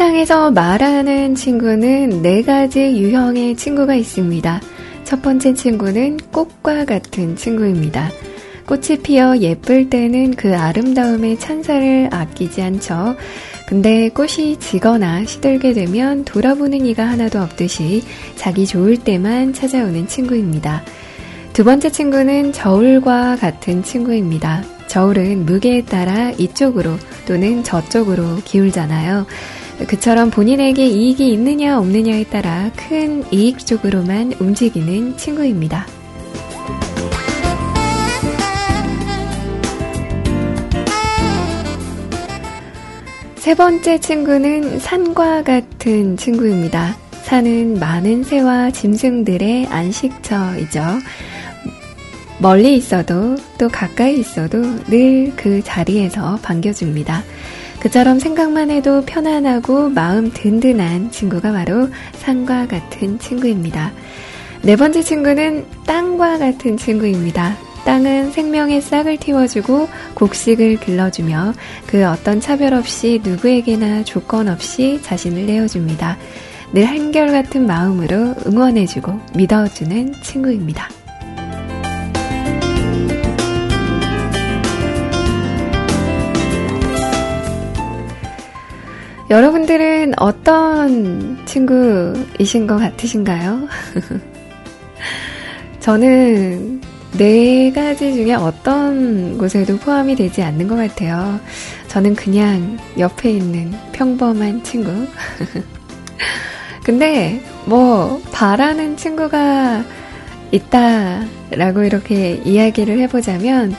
세상에서 말하는 친구는 네 가지 유형의 친구가 있습니다. 첫 번째 친구는 꽃과 같은 친구입니다. 꽃이 피어 예쁠 때는 그 아름다움의 찬사를 아끼지 않죠. 근데 꽃이 지거나 시들게 되면 돌아보는 이가 하나도 없듯이 자기 좋을 때만 찾아오는 친구입니다. 두 번째 친구는 저울과 같은 친구입니다. 저울은 무게에 따라 이쪽으로 또는 저쪽으로 기울잖아요. 그처럼 본인에게 이익이 있느냐 없느냐에 따라 큰 이익 쪽으로만 움직이는 친구입니다. 세 번째 친구는 산과 같은 친구입니다. 산은 많은 새와 짐승들의 안식처이죠. 멀리 있어도 또 가까이 있어도 늘 그 자리에서 반겨줍니다. 그처럼 생각만 해도 편안하고 마음 든든한 친구가 바로 산과 같은 친구입니다. 네 번째 친구는 땅과 같은 친구입니다. 땅은 생명의 싹을 틔워주고 곡식을 길러주며 그 어떤 차별 없이 누구에게나 조건 없이 자신을 내어줍니다. 늘 한결같은 마음으로 응원해주고 믿어주는 친구입니다. 여러분들은 어떤 친구이신 것 같으신가요? 저는 네 가지 중에 어떤 곳에도 포함이 되지 않는 것 같아요. 저는 그냥 옆에 있는 평범한 친구. 근데 뭐 바라는 친구가 있다라고 이렇게 이야기를 해보자면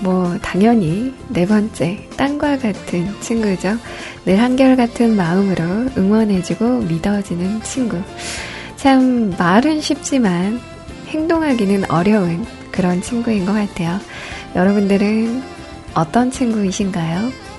뭐 당연히 네 번째 땅과 같은 친구죠. 늘 한결같은 마음으로 응원해주고 믿어지는 친구. 참 말은 쉽지만 행동하기는 어려운 그런 친구인 것 같아요. 여러분들은 어떤 친구이신가요?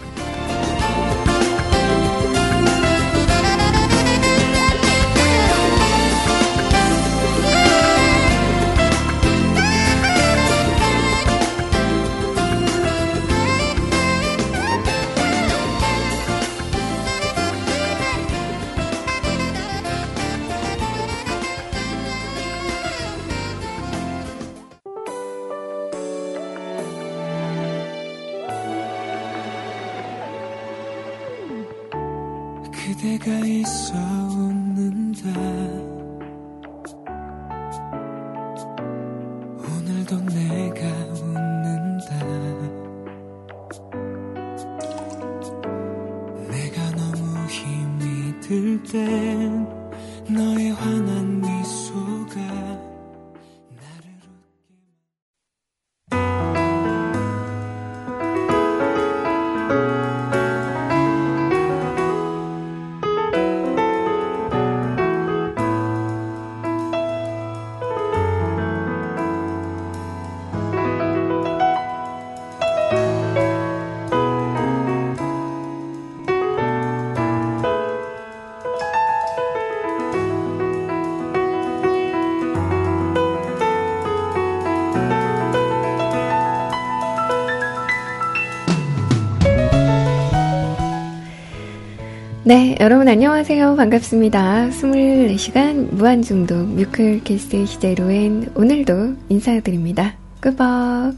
네, 여러분 안녕하세요. 반갑습니다. 24시간 무한중독 뮤클캐스트 시제로엔 오늘도 인사드립니다. 끄벅.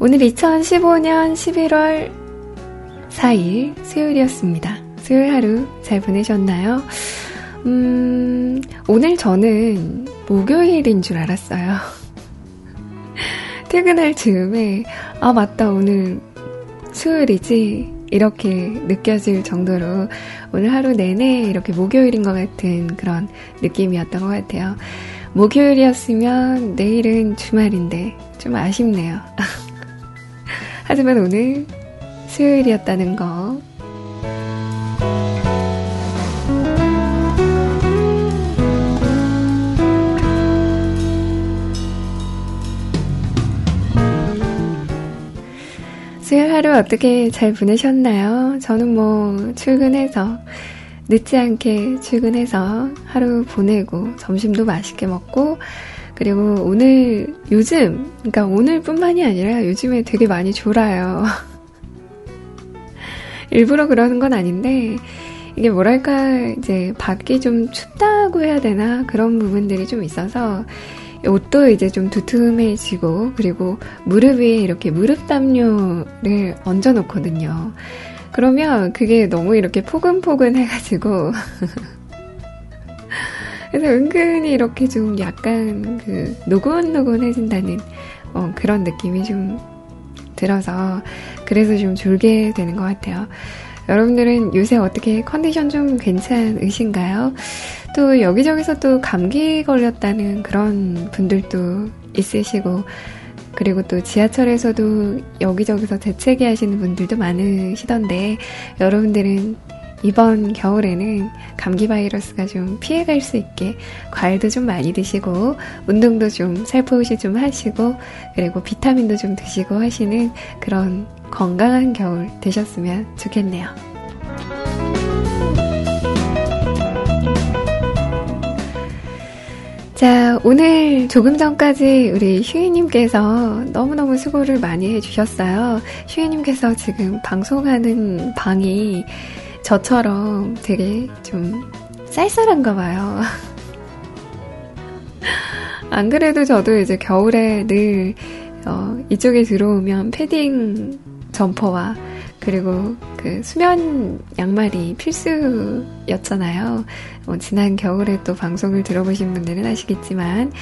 오늘 2015년 11월 4일 수요일이었습니다. 수요일 하루 잘 보내셨나요? 음, 오늘 저는 목요일인 줄 알았어요. 퇴근할 즈음에, 아, 맞다, 오늘 수요일이지 이렇게 느껴질 정도로 오늘 하루 내내 이렇게 목요일인 것 같은 그런 느낌이었던 것 같아요. 목요일이었으면 내일은 주말인데 좀 아쉽네요. 하지만 오늘 수요일이었다는 거 수요일 하루 어떻게 잘 보내셨나요? 저는 뭐 출근해서 늦지 않게 출근해서 하루 보내고 점심도 맛있게 먹고 그리고 오늘 요즘 그러니까 오늘뿐만이 아니라 요즘에 되게 많이 졸아요. 일부러 그러는 건 아닌데, 이게 뭐랄까, 이제 밖이 좀 춥다고 해야 되나? 그런 부분들이 좀 있어서, 옷도 이제 좀 두툼해지고, 그리고 무릎 위에 이렇게 무릎 담요를 얹어 놓거든요. 그러면 그게 너무 이렇게 포근포근 해가지고, 그래서 은근히 이렇게 좀 약간 그 노곤노곤해진다는 어, 그런 느낌이 좀 들어서 그래서 좀 졸게 되는 것 같아요. 여러분들은 요새 어떻게 컨디션 좀 괜찮으신가요? 또 여기저기서 또 감기 걸렸다는 그런 분들도 있으시고, 그리고 또 지하철에서도 여기저기서 재채기 하시는 분들도 많으시던데, 여러분들은 이번 겨울에는 감기 바이러스가 좀 피해갈 수 있게 과일도 좀 많이 드시고 운동도 좀 살포시 좀 하시고 그리고 비타민도 좀 드시고 하시는 그런 건강한 겨울 되셨으면 좋겠네요. 자, 오늘 조금 전까지 우리 휴이님께서 너무너무 수고를 많이 해주셨어요. 휴이님께서 지금 방송하는 방이 저처럼 되게 좀 쌀쌀한가 봐요. 안 그래도 저도 이제 겨울에 늘 어, 이쪽에 들어오면 패딩 점퍼와 그리고 그 수면 양말이 필수였잖아요. 어, 지난 겨울에 또 방송을 들어보신 분들은 아시겠지만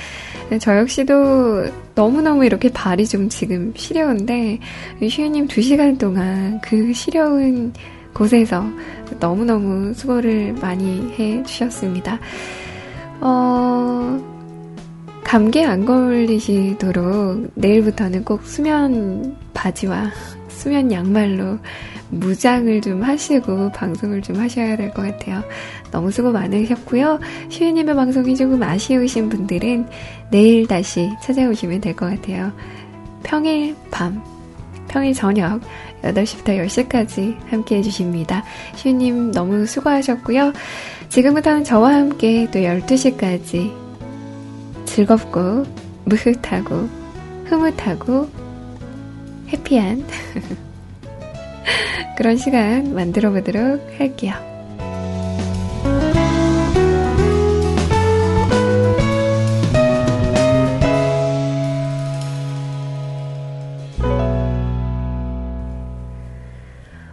저 역시도 너무너무 이렇게 발이 좀 지금 시려운데 슈유님 2시간 동안 그 시려운 곳에서 너무너무 수고를 많이 해 주셨습니다. 어, 감기 안 걸리시도록 내일부터는 꼭 수면 바지와 수면 양말로 무장을 좀 하시고 방송을 좀 하셔야 될 것 같아요. 너무 수고 많으셨고요. 시우님의 방송이 조금 아쉬우신 분들은 내일 다시 찾아오시면 될 것 같아요. 평일 밤, 평일 저녁 8시부터 10시까지 함께 해주십니다. 슈님 너무 수고하셨고요. 지금부터는 저와 함께 또 12시까지 즐겁고 무흐하고 흐뭇하고 해피한 그런 시간 만들어 보도록 할게요.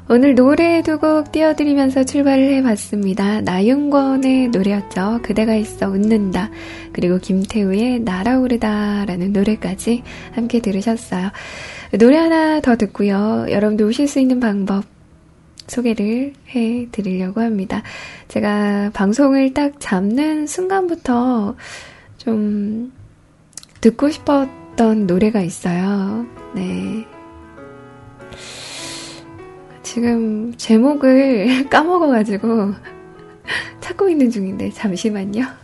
오늘 노래 두 곡 띄워드리면서 출발을 해봤습니다. 나윤권의 노래였죠. 그대가 있어 웃는다. 그리고 김태우의 날아오르다 라는 노래까지 함께 들으셨어요. 노래 하나 더 듣고요. 여러분들 오실 수 있는 방법 소개를 해 드리려고 합니다. 제가 방송을 딱 잡는 순간부터 좀 듣고 싶었던 노래가 있어요. 네. 지금 제목을 까먹어가지고 찾고 있는 중인데 잠시만요.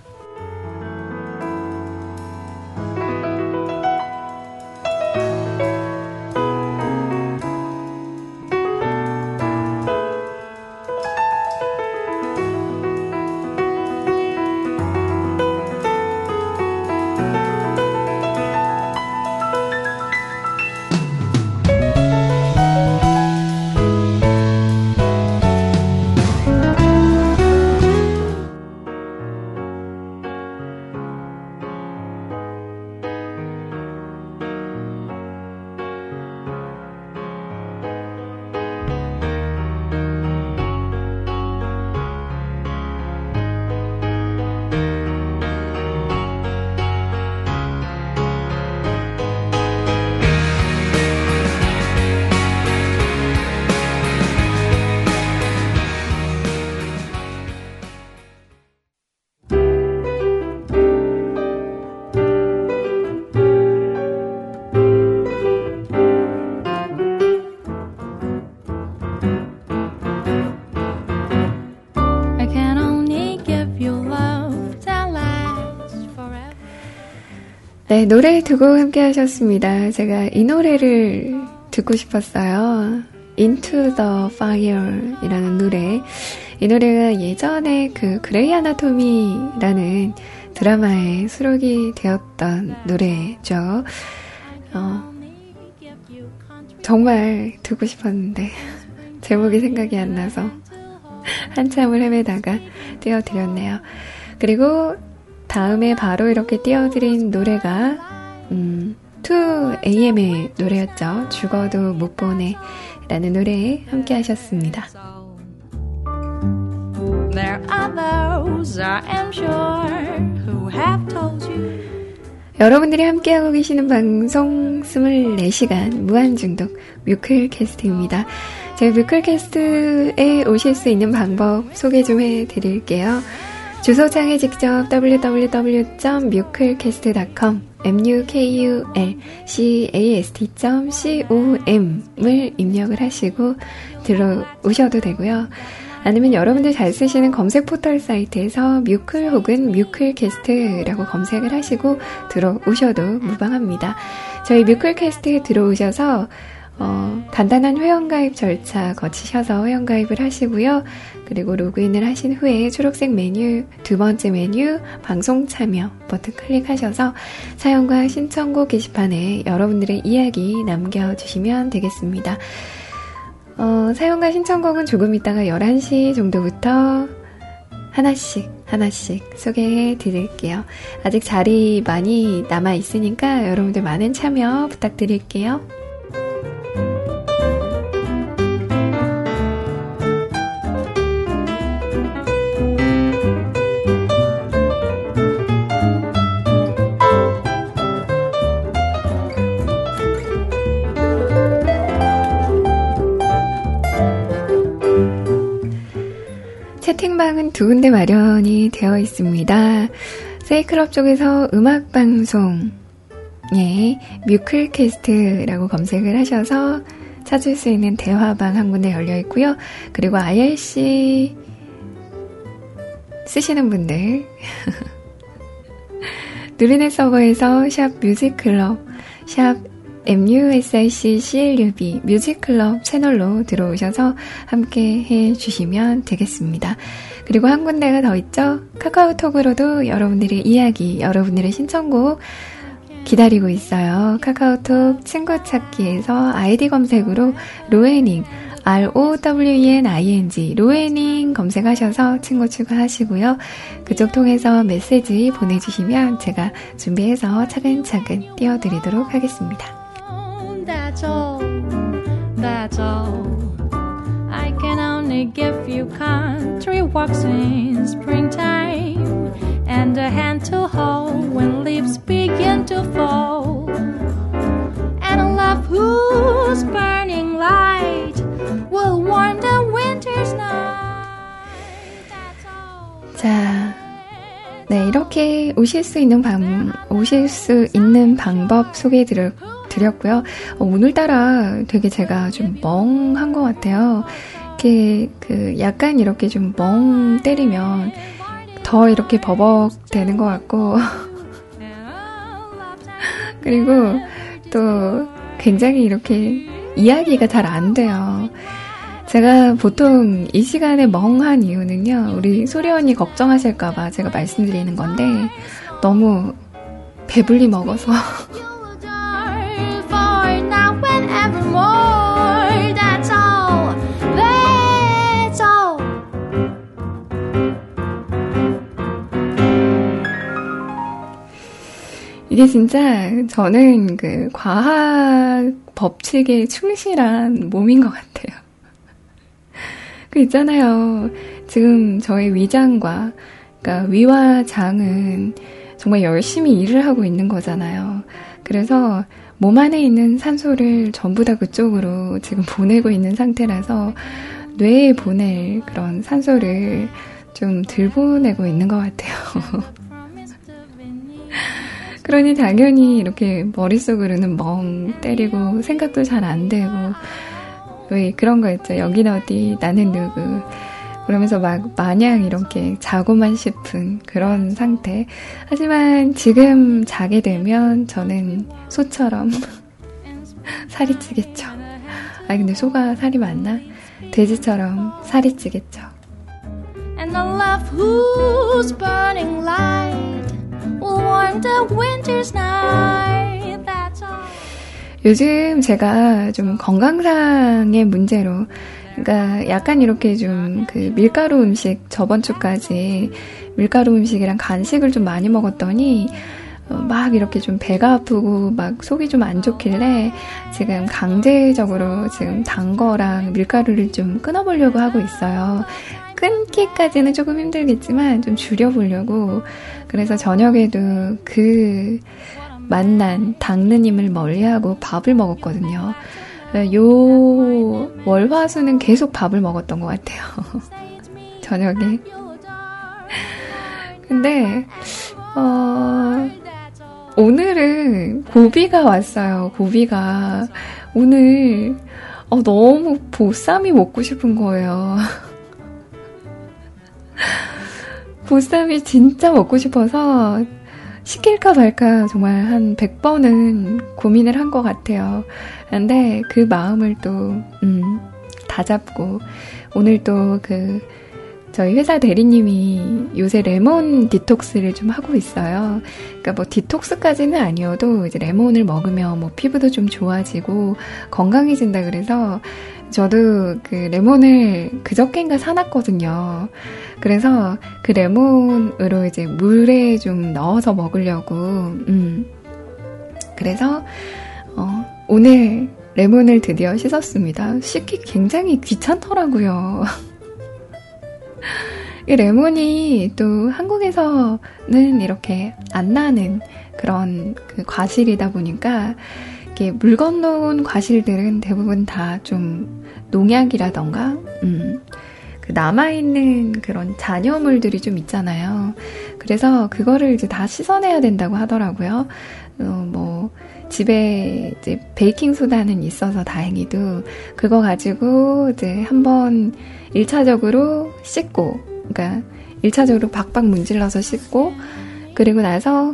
네, 노래 두 곡 함께 하셨습니다. 제가 이 노래를 듣고 싶었어요. Into the Fire 이라는 노래. 이 노래가 예전에 그 그레이 아나토미라는 드라마에 수록이 되었던 노래죠. 어, 정말 듣고 싶었는데 제목이 생각이 안 나서 한참을 헤매다가 띄워드렸네요. 그리고 다음에 바로 이렇게 띄워드린 노래가 음, 2AM의 노래였죠. 죽어도 못 보내 라는 노래 함께 하셨습니다. There are those I am sure who have told you 여러분들이 함께하고 계시는 방송 24시간 무한중독 뮤클캐스트입니다. 저희 뮤클캐스트에 오실 수 있는 방법 소개 좀 해드릴게요. 주소창에 직접 www.mukulcast.com mukulcast.com을 입력을 하시고 들어오셔도 되고요. 아니면 여러분들 잘 쓰시는 검색 포털 사이트에서 뮤클 혹은 뮤클캐스트라고 검색을 하시고 들어오셔도 무방합니다. 저희 뮤클캐스트에 들어오셔서 어, 간단한 회원가입 절차 거치셔서 회원가입을 하시고요. 그리고 로그인을 하신 후에 초록색 메뉴, 두 번째 메뉴, 방송 참여 버튼 클릭하셔서 사연과 신청곡 게시판에 여러분들의 이야기 남겨주시면 되겠습니다. 어, 사연과 신청곡은 조금 있다가 11시 정도부터 하나씩, 하나씩 소개해 드릴게요. 아직 자리 많이 남아 있으니까 여러분들 많은 참여 부탁드릴게요. 채팅방은 두 군데 마련이 되어 있습니다. 세이클럽 쪽에서 음악방송, 예, 뮤클캐스트라고 검색을 하셔서 찾을 수 있는 대화방 한 군데 열려 있고요. 그리고 IRC 쓰시는 분들, 누리넷 서버에서 샵 뮤직클럽, 샵 MUSIC CLUB 뮤직클럽 채널로 들어오셔서 함께 해 주시면 되겠습니다. 그리고 한 군데가 더 있죠? 카카오톡으로도 여러분들의 이야기, 여러분들의 신청곡 기다리고 있어요. 카카오톡 친구 찾기에서 아이디 검색으로 로에닝, R-O-W-E-N-I-N-G, 로에닝 검색하셔서 친구 추가하시고요. 그쪽 통해서 메시지 보내주시면 제가 준비해서 차근차근 띄워드리도록 하겠습니다. that's. Can only give you country walks in springtime and a hand to hold when leaves begin to fall. And a love whose burning light will warm the winter's night. 자, 네, 이렇게 오실 수 있는 방, 오실 수 있는 방법 소개해 드렸고요. 어, 오늘따라 되게 제가 좀 멍한 것 같아요. 이렇게 그 약간 이렇게 좀 멍 때리면 더 이렇게 버벅 되는 것 같고 그리고 또 굉장히 이렇게 이야기가 잘 안 돼요. 제가 보통 이 시간에 멍한 이유는요, 우리 소리 언니 걱정하실까봐 제가 말씀드리는 건데, 너무 배불리 먹어서. 이게 진짜 저는 그 과학 법칙에 충실한 몸인 것 같아요. 그 있잖아요. 지금 저희 위장과, 그러니까 위와 장은 정말 열심히 일을 하고 있는 거잖아요. 그래서 몸 안에 있는 산소를 전부 다 그쪽으로 지금 보내고 있는 상태라서 뇌에 보낼 그런 산소를 좀덜 보내고 있는 것 같아요. 그러니 당연히 이렇게 머릿속으로는 멍 때리고 생각도 잘 안 되고 왜 그런 거 있죠. 여긴 어디 나는 누구 그러면서 막 마냥 이렇게 자고만 싶은 그런 상태. 하지만 지금 자게 되면 저는 소처럼 살이 찌겠죠. 아 근데 소가 살이 많나? 돼지처럼 살이 찌겠죠. And the love whose burning light will warm the winter's night. That's all. 요즘 제가 좀 건강상의 문제로 그러니까 약간 이렇게 좀 그 밀가루 음식 저번 주까지 밀가루 음식이랑 간식을 좀 많이 먹었더니 어, 막 이렇게 좀 배가 아프고 막 속이 좀 안 좋길래 지금 강제적으로 지금 단 거랑 밀가루를 좀 끊어보려고 하고 있어요. 끊기까지는 조금 힘들겠지만 좀 줄여보려고 그래서 저녁에도 그 만난 당느님을 멀리하고 밥을 먹었거든요. 요 월화수는 계속 밥을 먹었던 것 같아요. 저녁에. 근데 어, 오늘은 고비가 왔어요. 고비가 오늘 어, 너무 보쌈이 먹고 싶은 거예요. 보쌈이 진짜 먹고 싶어서 시킬까 말까 정말 한 100번은 고민을 한 것 같아요. 근데 그 마음을 또, 음, 다 잡고, 오늘 또 그, 저희 회사 대리님이 요새 레몬 디톡스를 좀 하고 있어요. 그러니까 뭐 디톡스까지는 아니어도 이제 레몬을 먹으면 뭐 피부도 좀 좋아지고 건강해진다 그래서 저도 그 레몬을 그저께인가 사놨거든요. 그래서 그 레몬으로 이제 물에 좀 넣어서 먹으려고, 음. 그래서, 어, 오늘 레몬을 드디어 씻었습니다. 씻기 굉장히 귀찮더라고요. 이 레몬이 또 한국에서는 이렇게 안 나는 그런 그 과실이다 보니까 이렇게 물 건너온 과실들은 대부분 다 좀 농약이라던가, 음, 그 남아있는 그런 잔여물들이 좀 있잖아요. 그래서 그거를 이제 다 씻어내야 된다고 하더라고요. 어, 뭐, 집에 이제 베이킹소다는 있어서 다행히도 그거 가지고 이제 한번 1차적으로 씻고, 그러니까 1차적으로 박박 문질러서 씻고, 그리고 나서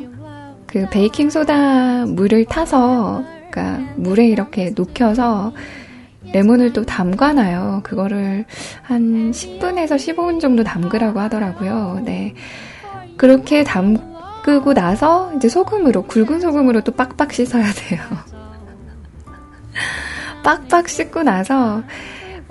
그 베이킹 소다 물을 타서 그러니까 물에 이렇게 녹여서 레몬을 또 담가놔요. 그거를 한 10분에서 15분 정도 담그라고 하더라고요. 네. 그렇게 담그고 나서 이제 소금으로, 굵은 소금으로 또 빡빡 씻어야 돼요. 빡빡 씻고 나서,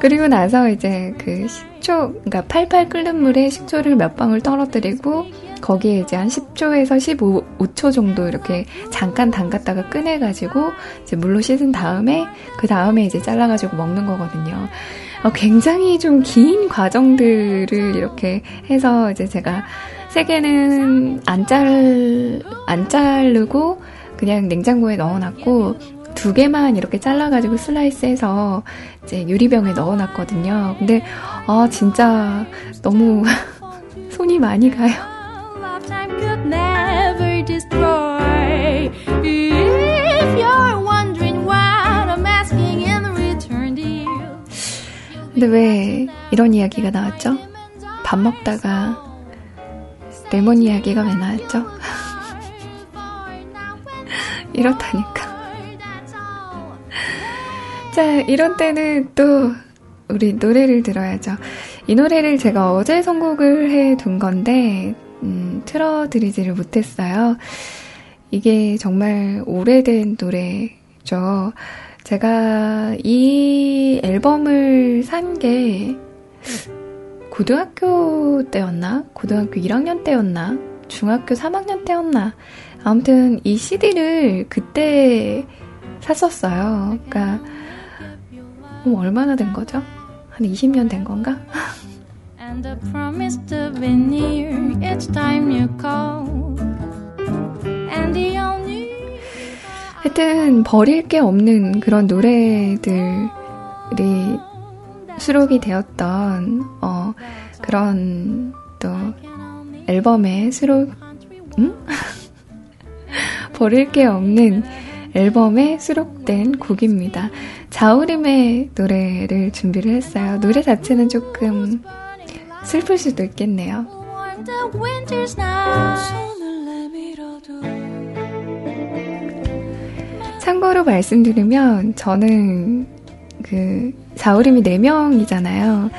그리고 나서 이제 그 식초, 그러니까 팔팔 끓는 물에 식초를 몇 방울 떨어뜨리고, 거기에 이제 한 10초에서 15초 정도 이렇게 잠깐 담갔다가 꺼내가지고 이제 물로 씻은 다음에 그 다음에 이제 잘라가지고 먹는 거거든요. 어, 굉장히 좀 긴 과정들을 이렇게 해서 이제 제가 세 개는 안 잘, 안 자르고 그냥 냉장고에 넣어놨고 두 개만 이렇게 잘라가지고 슬라이스해서 이제 유리병에 넣어놨거든요. 근데, 아, 진짜 너무 손이 많이 가요. 근데 왜 이런 이야기가 나왔죠? 밥 먹다가 레몬 이야기가 왜 나왔죠? 이렇다니까. 자, 이런 때는 또 우리 노래를 들어야죠. 이 노래를 제가 어제 선곡을 해 둔 건데, 음, 틀어드리지를 못했어요. 이게 정말 오래된 노래죠. 제가 이 앨범을 산 게 고등학교 때였나? 고등학교 1학년 때였나? 중학교 3학년 때였나? 아무튼 이 CD를 그때 샀었어요. 그러니까 뭐 얼마나 된 거죠? 한 20년 된 건가? And I promise to be near each time you call. And the only 하여튼 버릴 게 없는 그런 노래들이 수록이 되었던 어 그런 또 앨범에 수록 음? 버릴 게 없는 앨범에 수록된 곡입니다. 자우림의 노래를 준비를 했어요. 노래 자체는 조금 슬플 수도 있겠네요. 참고로 말씀드리면 저는 그 자우림이 4명이잖아요.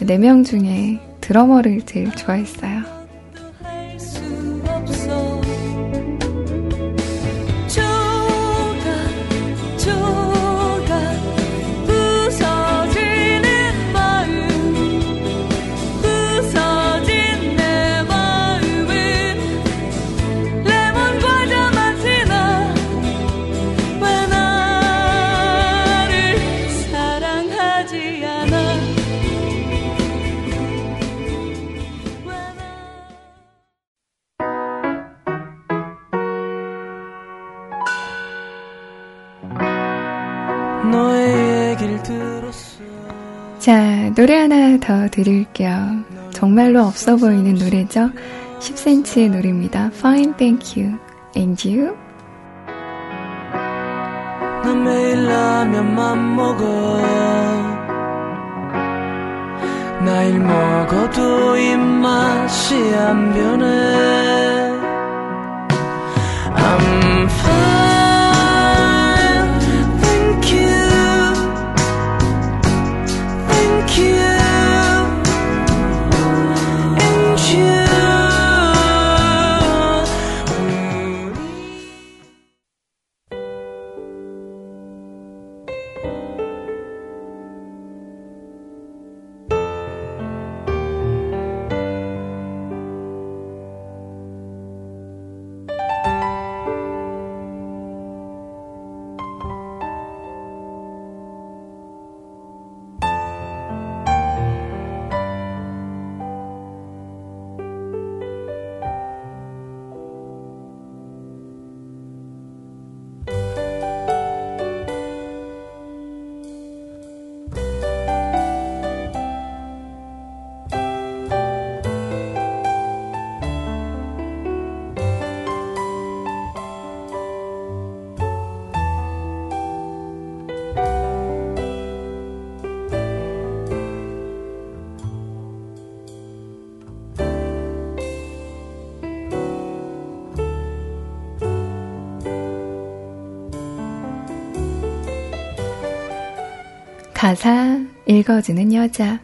4명 중에 드러머를 제일 좋아했어요. 자, 노래 하나 더 드릴게요. 정말로 없어 보이는 노래죠. 10cm의 노래입니다. Fine, thank you. And you? 난 매일 라면만 먹어 나일 먹어도 입맛이 안 변해 가사 읽어주는 여자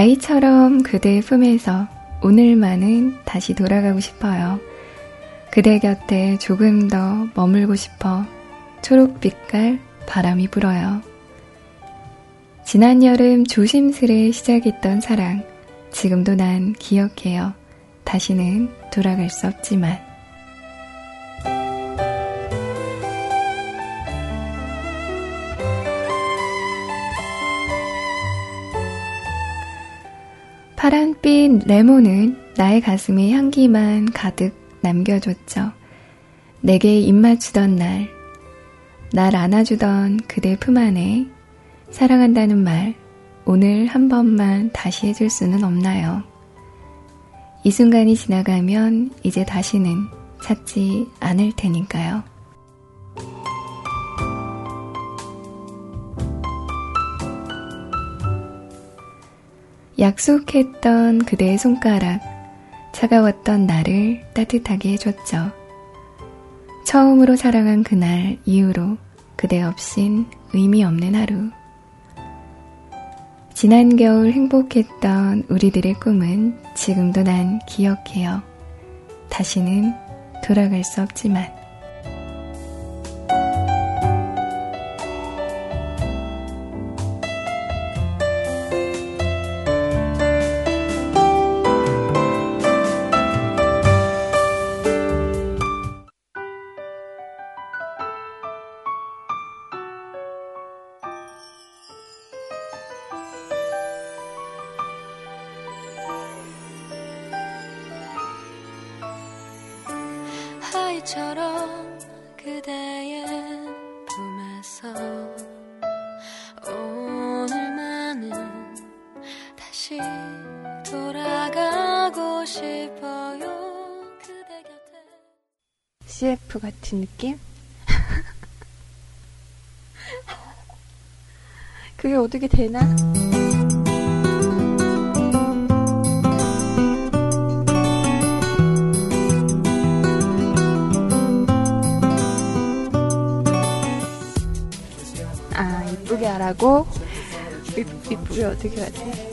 아이처럼 그대 품에서 오늘만은 다시 돌아가고 싶어요. 그대 곁에 조금 더 머물고 싶어 초록빛깔 바람이 불어요. 지난 여름 조심스레 시작했던 사랑, 지금도 난 기억해요. 다시는 돌아갈 수 없지만. 파란빛 레몬은 나의 가슴에 향기만 가득 남겨줬죠. 내게 입맞추던 날, 날 안아주던 그대 품 안에 사랑한다는 말, 오늘 한 번만 다시 해줄 수는 없나요? 이 순간이 지나가면 이제 다시는 찾지 않을 테니까요. 약속했던 그대의 손가락, 차가웠던 나를 따뜻하게 해줬죠. 처음으로 사랑한 그날 이후로 그대 없인 의미 없는 하루. 지난 겨울 행복했던 우리들의 꿈은 지금도 난 기억해요. 다시는 돌아갈 수 없지만. 같은 느낌? 그게 어떻게 되나? 하고 이쁘게 어떻게 하지?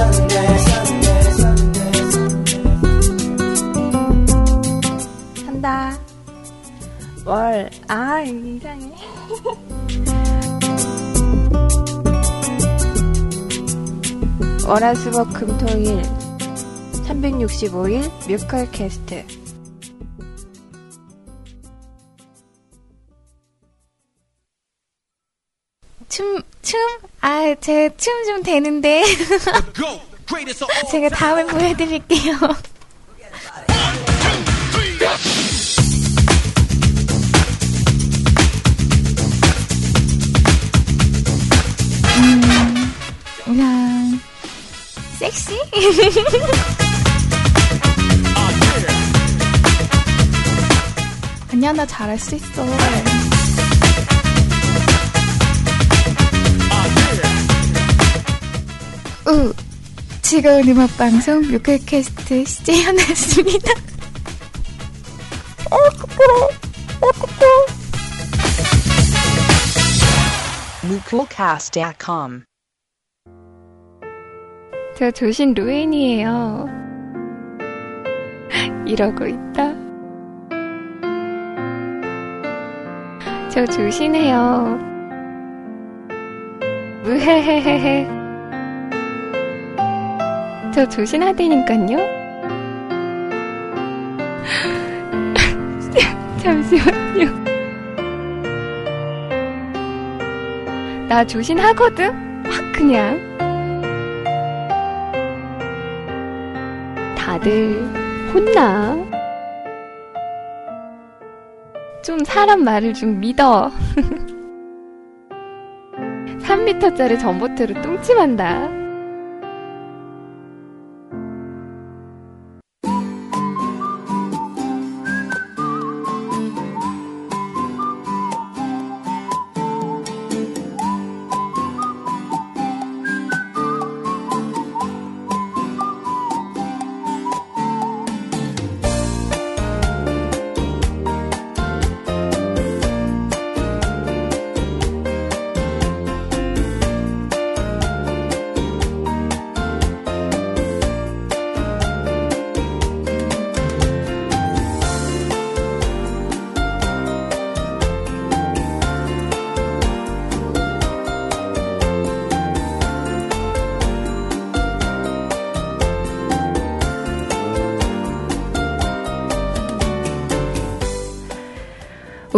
합니다. 월, 아, 이상해. 월화수목 금토일 365일 뮤컬 캐스트 춤, 춤? 아, 제 춤 좀 되는데. 제가 다음에 보여드릴게요. 섹시? 아니야, 나 잘할 수 있어. 우, 즐거운 음악방송 뮤클캐스트 CJ현아였습니다. 어, 부끄러워. 어, 부끄러워. 무클cast.com 저 조신 루엔이에요. 이러고 있다. 저 조신해요. 무헤헤헤헤. 저 조신하다니까요. 잠시만요. 나 조신하거든? 확 그냥. 다들 혼나. 좀 사람 말을 좀 믿어. 3미터짜리 전봇대로 뚱침한다.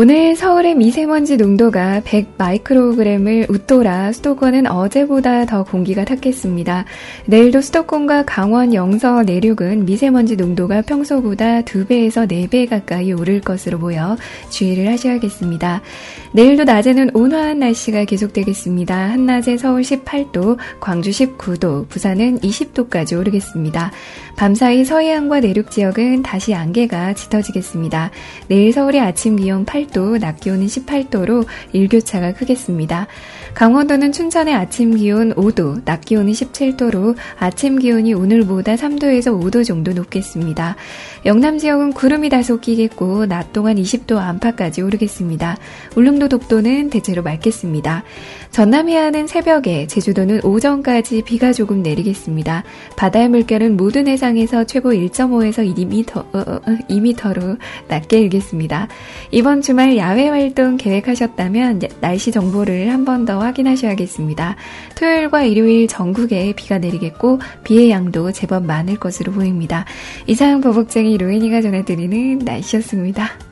오늘 서울의 미세먼지 농도가 100 마이크로그램을 웃돌아 수도권은 어제보다 더 공기가 탁했습니다. 내일도 수도권과 강원 영서 내륙은 미세먼지 농도가 평소보다 2배에서 4배 가까이 오를 것으로 보여 주의를 하셔야겠습니다. 내일도 낮에는 온화한 날씨가 계속되겠습니다. 한낮에 서울 18도, 광주 19도, 부산은 20도까지 오르겠습니다. 밤사이 서해안과 내륙 지역은 다시 안개가 짙어지겠습니다. 내일 서울의 아침 기온 8도, 낮 기온은 18도로 일교차가 크겠습니다. 강원도는 춘천의 아침 기온 5도, 낮 기온은 17도로 아침 기온이 오늘보다 3도에서 5도 정도 높겠습니다. 영남 지역은 구름이 다소 끼겠고 낮 동안 20도 안팎까지 오르겠습니다. 울릉도 독도는 대체로 맑겠습니다. 전남 해안은 새벽에, 제주도는 오전까지 비가 조금 내리겠습니다. 바다의 물결은 모든 해상에서 최고 1.5에서 2m, 어, 어, 2m로 어, 낮게 일겠습니다. 이번 주말 야외 활동 계획하셨다면 날씨 정보를 한 번 더 확인하셔야겠습니다. 토요일과 일요일 전국에 비가 내리겠고 비의 양도 제법 많을 것으로 보입니다. 이상 보복쟁이 로이니가 전해드리는 날씨였습니다.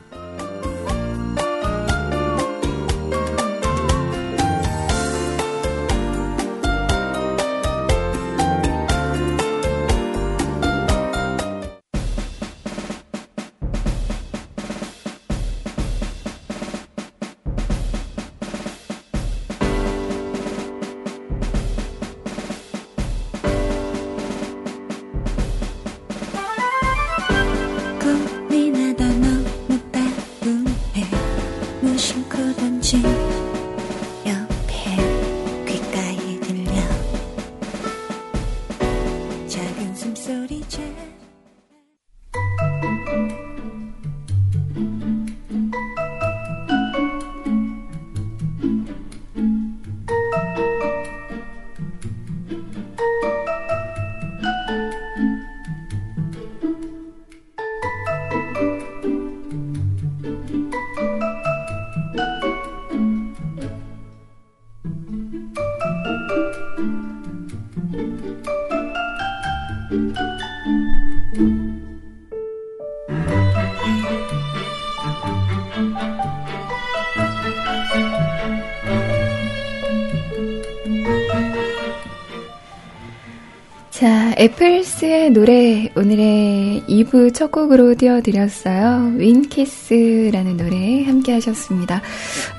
애플스의 노래 오늘의 2부 첫 곡으로 띄워드렸어요. 윈키스라는 노래 함께 하셨습니다.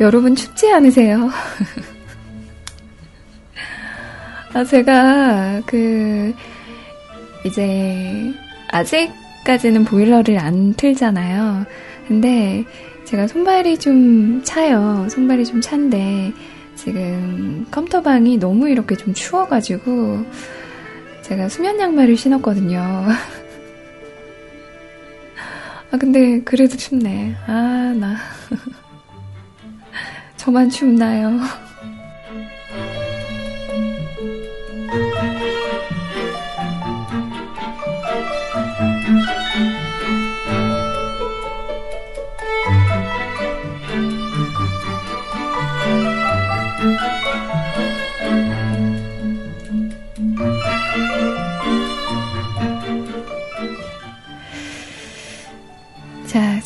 여러분 춥지 않으세요? 아, 제가 그 이제 아직까지는 보일러를 안 틀잖아요. 근데 제가 손발이 좀 차요. 손발이 좀 찬데 지금 컴퓨터방이 너무 이렇게 좀 추워가지고 제가 수면 양말을 신었거든요. 아, 근데 그래도 춥네. 아, 나. 저만 춥나요?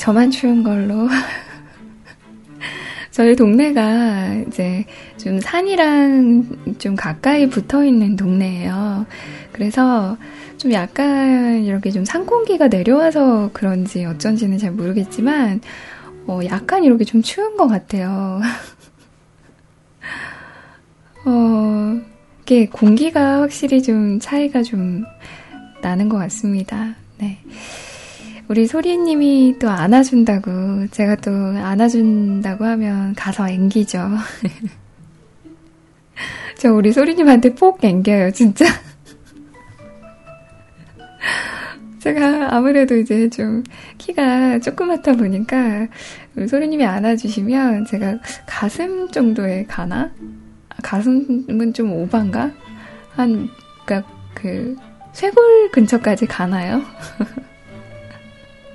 저만 추운 걸로. 저희 동네가 이제 좀 산이랑 좀 가까이 붙어 있는 동네예요. 그래서 좀 약간 이렇게 좀 산공기가 내려와서 그런지 어쩐지는 잘 모르겠지만, 어, 약간 이렇게 좀 추운 것 같아요. 어, 이게 공기가 확실히 좀 차이가 좀 나는 것 같습니다. 네. 우리 소리님이 또 안아준다고, 제가 또 안아준다고 하면 가서 앵기죠. 저 우리 소리님한테 폭 앵겨요, 진짜. 제가 아무래도 이제 좀 키가 조그맣다 보니까 우리 소리님이 안아주시면 제가 가슴 정도에 가나? 가슴은 좀 오반가? 한, 그니까 그, 쇄골 근처까지 가나요?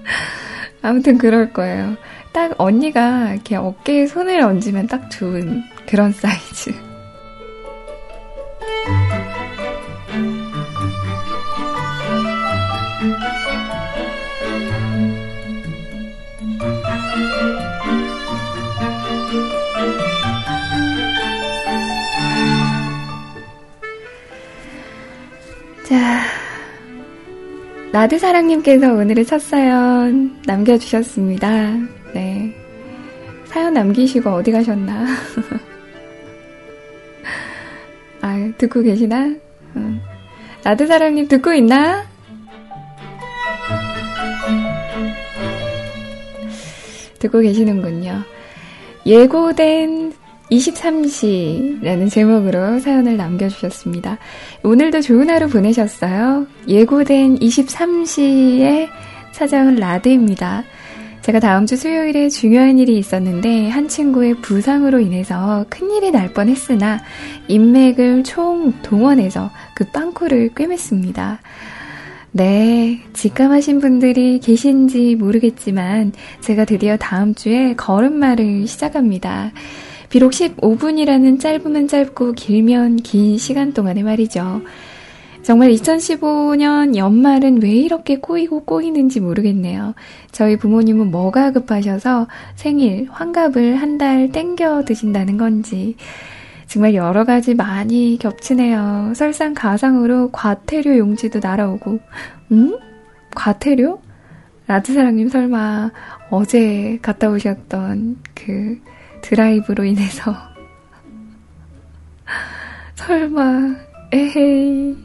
아무튼 그럴 거예요. 딱 언니가 이렇게 어깨에 손을 얹으면 딱 좋은 그런 사이즈. 자, 라드사랑님께서 오늘의 첫 사연 남겨주셨습니다. 네. 사연 남기시고 어디 가셨나? 아, 듣고 계시나? 응. 라드사랑님 듣고 있나? 듣고 계시는군요. 예고된 23시라는 제목으로 사연을 남겨주셨습니다. 오늘도 좋은 하루 보내셨어요? 예고된 23시에 찾아온 라드입니다. 제가 다음 주 수요일에 중요한 일이 있었는데 한 친구의 부상으로 인해서 큰일이 날 뻔했으나 인맥을 총 동원해서 그 빵꾸를 꿰맸습니다. 네, 직감하신 분들이 계신지 모르겠지만 제가 드디어 다음 주에 걸음마를 시작합니다. 비록 15분이라는 짧으면 짧고 길면 긴 시간 동안에 말이죠. 정말 2015년 연말은 왜 이렇게 꼬이고 꼬이는지 모르겠네요. 저희 부모님은 뭐가 급하셔서 생일, 환갑을 한 달 땡겨 드신다는 건지. 정말 여러 가지 많이 겹치네요. 설상가상으로 과태료 용지도 날아오고, 음? 과태료? 라드사랑님 설마 어제 갔다 오셨던 그 드라이브로 인해서 설마 에헤이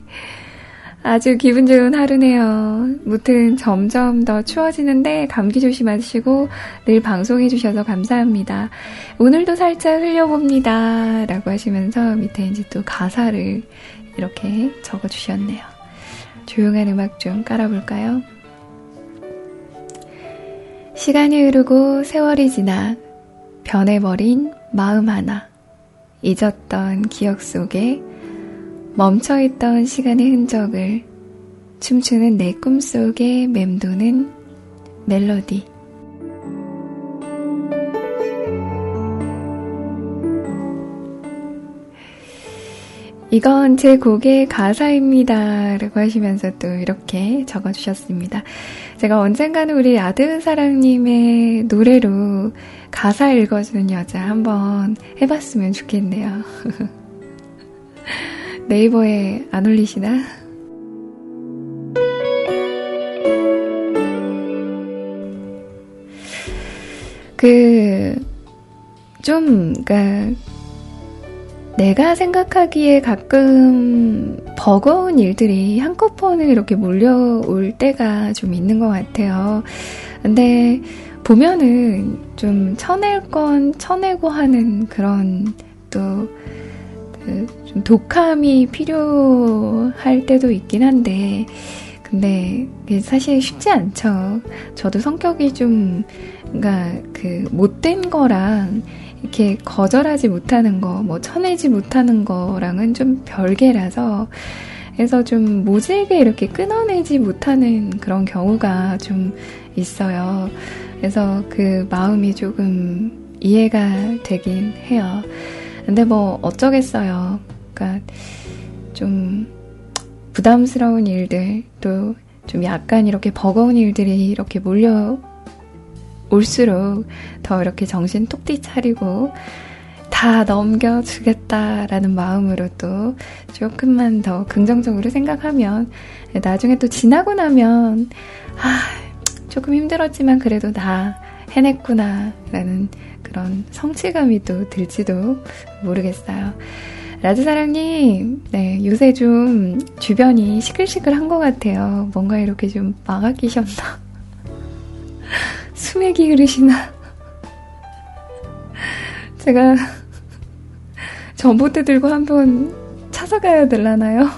아주 기분 좋은 하루네요. 무튼 점점 더 추워지는데 감기 조심하시고 늘 방송해 주셔서 감사합니다. 오늘도 살짝 흘려봅니다. 라고 하시면서 밑에 이제 또 가사를 이렇게 적어 주셨네요. 조용한 음악 좀 깔아볼까요? 시간이 흐르고 세월이 지나 변해버린 마음 하나, 잊었던 기억 속에 멈춰있던 시간의 흔적을 춤추는 내 꿈속에 맴도는 멜로디. 이건 제 곡의 가사입니다. 라고 하시면서 또 이렇게 적어주셨습니다. 제가 언젠가는 우리 아드는 사랑님의 노래로 가사 읽어주는 여자 한번 해봤으면 좋겠네요. 네이버에 안 올리시나? 그, 좀, 그니까, 내가 생각하기에 가끔 버거운 일들이 한꺼번에 이렇게 몰려올 때가 좀 있는 것 같아요. 근데 보면은 좀 쳐낼 건 쳐내고 하는 그런 또, 그좀 독함이 필요할 때도 있긴 한데, 근데 사실 쉽지 않죠. 저도 성격이 좀, 그니까 그 못된 거랑 이렇게 거절하지 못하는 거, 뭐 쳐내지 못하는 거랑은 좀 별개라서 그래서 좀 모질게 이렇게 끊어내지 못하는 그런 경우가 좀 있어요. 그래서 그 마음이 조금 이해가 되긴 해요. 근데 뭐 어쩌겠어요. 그러니까 좀 부담스러운 일들 또 좀 약간 이렇게 버거운 일들이 이렇게 몰려 올수록 더 이렇게 정신 톡 차리고 다 넘겨주겠다라는 마음으로 또 조금만 더 긍정적으로 생각하면 나중에 또 지나고 나면 아 조금 힘들었지만 그래도 다 해냈구나라는 그런 성취감이 또 들지도 모르겠어요. 라드사랑님, 네, 요새 좀 주변이 시끌시끌한 것 같아요. 뭔가 이렇게 좀 막아 끼셨나? 수맥이 흐르시나? 제가 전봇대 들고 한번 찾아가야 될라나요?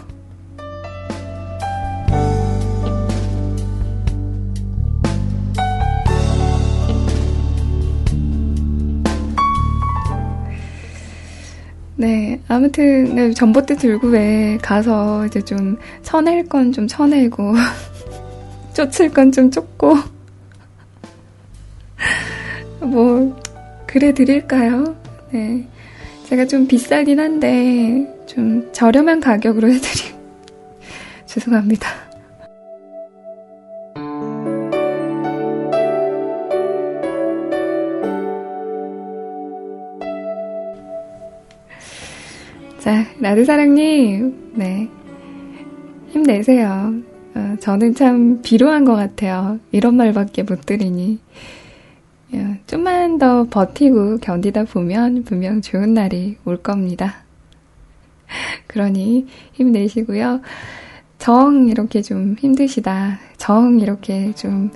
네, 아무튼 네, 전봇대 들고 왜 가서 이제 좀 쳐낼 건 좀 쳐내고 쫓을 건 좀 쫓고 뭐, 그래 드릴까요? 네. 제가 좀 비싸긴 한데, 좀 저렴한 가격으로 해드리, 죄송합니다. 자, 라드사랑님, 네. 힘내세요. 어, 저는 참 비루한 것 같아요. 이런 말밖에 못 드리니. 예, 좀만 더 버티고 견디다 보면 분명 좋은 날이 올 겁니다. 그러니 힘내시고요. 정 이렇게 좀 힘드시다. 정 이렇게 좀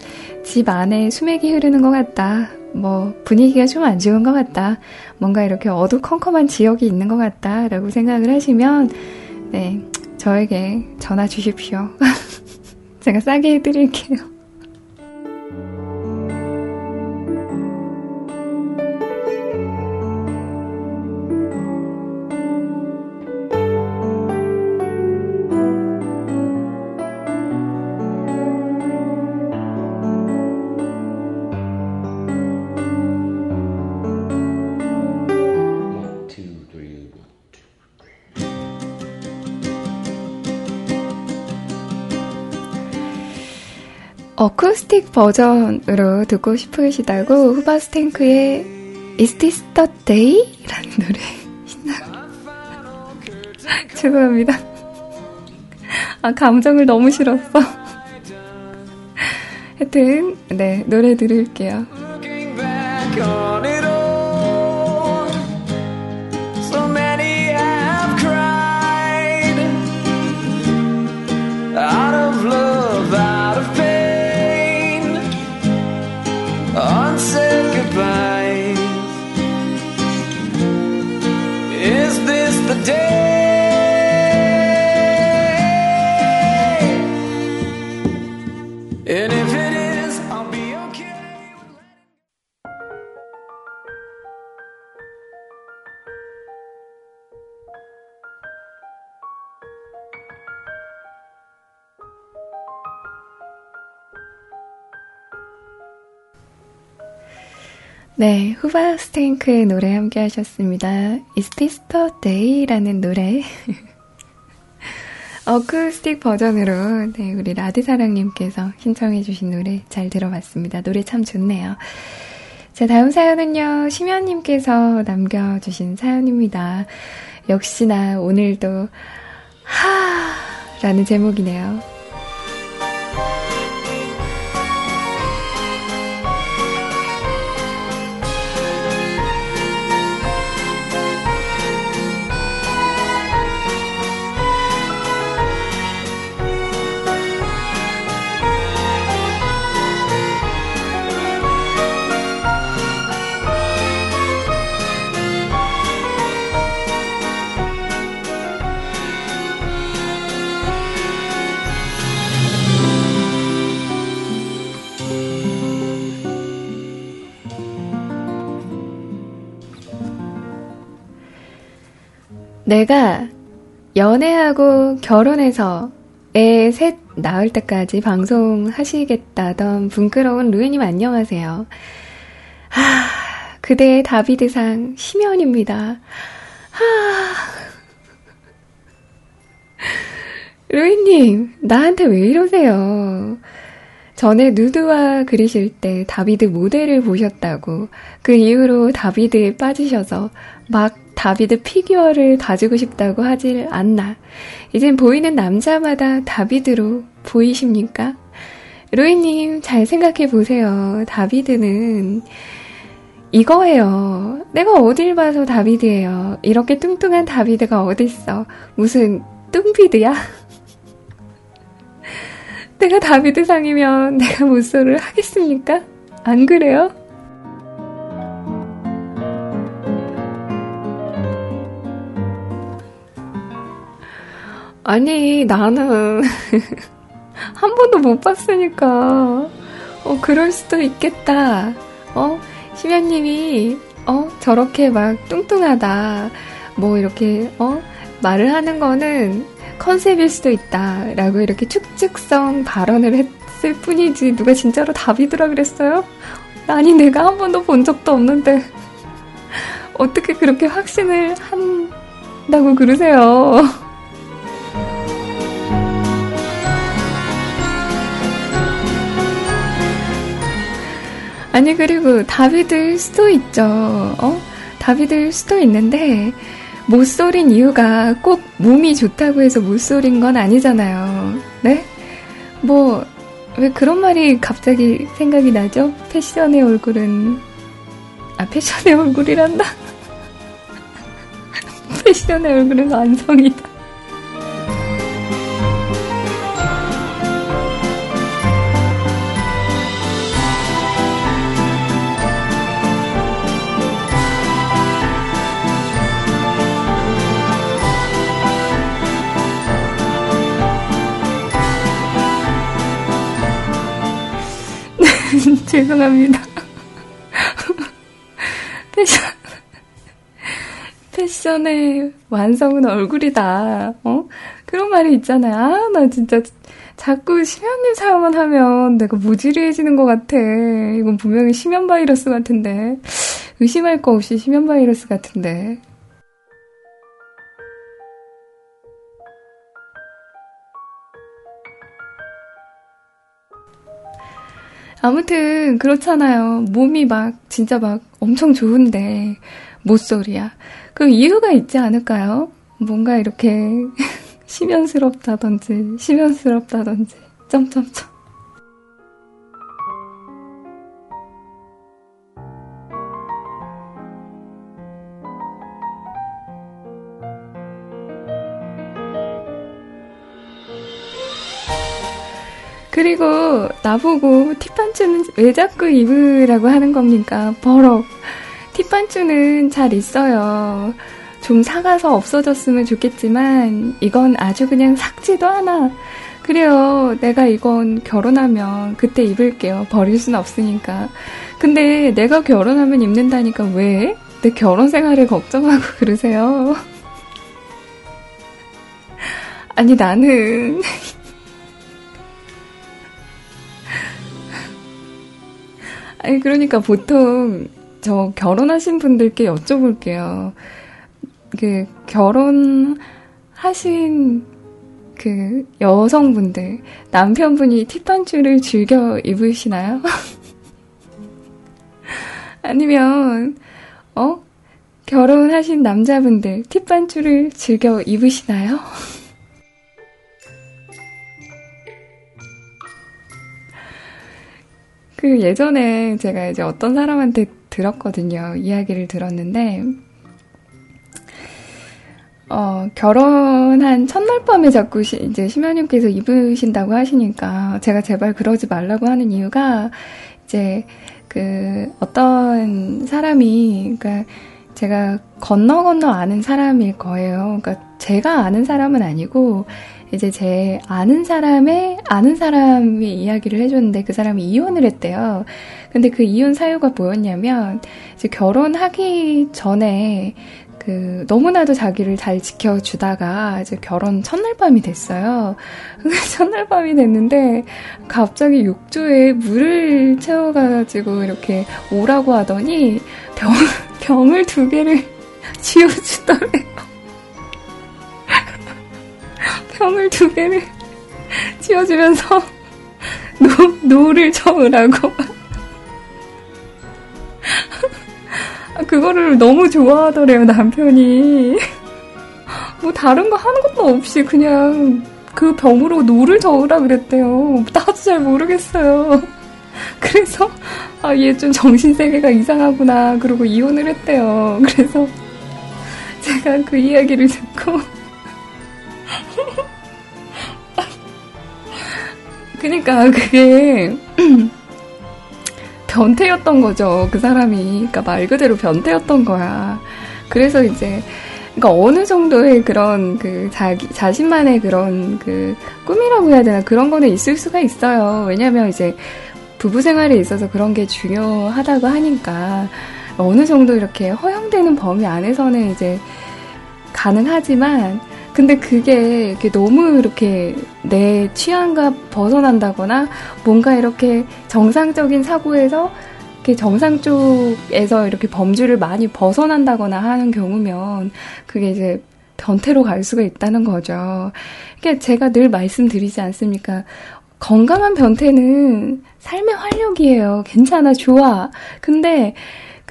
집 안에 수맥이 흐르는 것 같다. 뭐 분위기가 좀 안 좋은 것 같다. 뭔가 이렇게 어두컴컴한 지역이 있는 것 같다. 라고 생각을 하시면, 네, 저에게 전화 주십시오. 제가 싸게 해드릴게요. 어쿠스틱 버전으로 듣고 싶으시다고 후바스탱크의 Is This the Day? 라는 노래 죄송합니다. 아, 감정을 너무 실었어. 하여튼, 네, 노래 들을게요. 네, 후바 스테인크의 노래 함께 하셨습니다. Is This the Day라는 노래. 어쿠스틱 버전으로, 네, 우리 라드사랑님께서 신청해주신 노래 잘 들어봤습니다. 노래 참 좋네요. 자, 다음 사연은요, 심연님께서 남겨주신 사연입니다. 역시나 오늘도, 하, 라는 제목이네요. 내가 연애하고 결혼해서 애 셋 낳을 때까지 방송하시겠다던 분끄러운 루이님 안녕하세요. 하, 그대의 다비드상 심연입니다. 하. 루이님, 나한테 왜 이러세요? 전에 누드와 그리실 때 다비드 모델을 보셨다고 그 이후로 다비드에 빠지셔서 막 다비드 피규어를 가지고 싶다고 하질 않나. 이젠 보이는 남자마다 다비드로 보이십니까? 로이님, 잘 생각해 보세요. 다비드는 이거예요. 내가 어딜 봐서 다비드예요. 이렇게 뚱뚱한 다비드가 어딨어. 무슨 뚱비드야? 내가 다비드 상이면 내가 무소를 하겠습니까? 안 그래요? 아니, 나는 한 번도 못 봤으니까, 어, 그럴 수도 있겠다. 어, 심연님이, 어, 저렇게 막 뚱뚱하다. 뭐, 이렇게, 어, 말을 하는 거는 컨셉일 수도 있다. 라고 이렇게 축축성 발언을 했을 뿐이지, 누가 진짜로 다비드라 그랬어요? 아니, 내가 한 번도 본 적도 없는데, 어떻게 그렇게 확신을 한다고 그러세요? 아니, 그리고 다비드일 수도 있죠. 어? 다비드일 수도 있는데, 못소린 이유가 꼭 몸이 좋다고 해서 못소린 건 아니잖아요. 네? 뭐, 왜 그런 말이 갑자기 생각이 나죠? 패션의 얼굴은, 아, 패션의 얼굴이란다? 패션의 얼굴은 완성이다. 죄송합니다. 패션, 패션의 완성은 얼굴이다. 어? 그런 말이 있잖아요. 아, 나 진짜 자꾸 심연님 사용만 하면 내가 무지리해지는 것 같아. 이건 분명히 심연 바이러스 같은데. 의심할 거 없이 심연 바이러스 같은데. 아무튼 그렇잖아요. 몸이 막 진짜 막 엄청 좋은데 모쏠이야. 그 이유가 있지 않을까요? 뭔가 이렇게 심연스럽다든지 심연스럽다든지 점점점. 그리고 나보고 티판추는 왜 자꾸 입으라고 하는 겁니까? 버럭. 티판추는 잘 있어요. 좀 사가서 없어졌으면 좋겠지만 이건 아주 그냥 삭지도 않아. 그래요. 내가 이건 결혼하면 그때 입을게요. 버릴 순 없으니까. 근데 내가 결혼하면 입는다니까 왜? 내 결혼 생활을 걱정하고 그러세요. 아니 나는 아니, 그러니까 보통 저 결혼하신 분들께 여쭤볼게요. 그, 결혼하신 그 여성분들, 남편분이 티판추를 즐겨 입으시나요? 아니면, 어? 결혼하신 남자분들, 티판추를 즐겨 입으시나요? 그 예전에 제가 이제 어떤 사람한테 들었거든요. 이야기를 들었는데, 어, 결혼한 첫날 밤에 자꾸 시, 이제 심연님께서 입으신다고 하시니까 제가 제발 그러지 말라고 하는 이유가 이제 그 어떤 사람이, 그러니까 제가 건너 건너 아는 사람일 거예요. 그러니까 제가 아는 사람은 아니고 이제 제 아는 사람의 아는 사람이 이야기를 해줬는데 그 사람이 이혼을 했대요. 근데 그 이혼 사유가 뭐였냐면 이제 결혼하기 전에 그 너무나도 자기를 잘 지켜주다가 이제 결혼 첫날 밤이 됐어요. 첫날 밤이 됐는데 갑자기 욕조에 물을 채워가지고 이렇게 오라고 하더니 병, 병을 두 개를 쥐어주더래요. 병을 두 개를 쥐어주면서 노, 노를 저으라고. 그거를 너무 좋아하더래요, 남편이. 뭐 다른 거 하는 것도 없이 그냥 그 병으로 노를 저으라 그랬대요. 나도 잘 모르겠어요. 그래서 아, 얘 좀 정신 세계가 이상하구나. 그러고 이혼을 했대요. 그래서 제가 그 이야기를 듣고 그니까 그게 변태였던 거죠. 그 사람이. 그러니까 말 그대로 변태였던 거야. 그래서 이제 그러니까 어느 정도의 그런 그 자기 자신만의 그런 그 꿈이라고 해야 되나 그런 거는 있을 수가 있어요. 왜냐면 이제 부부 생활에 있어서 그런 게 중요하다고 하니까 어느 정도 이렇게 허용되는 범위 안에서는 이제 가능하지만 근데 그게 너무 이렇게 내 취향과 벗어난다거나 뭔가 이렇게 정상적인 사고에서 이렇게 정상 쪽에서 이렇게 범주를 많이 벗어난다거나 하는 경우면 그게 이제 변태로 갈 수가 있다는 거죠. 그러니까 제가 늘 말씀드리지 않습니까? 건강한 변태는 삶의 활력이에요. 괜찮아, 좋아. 근데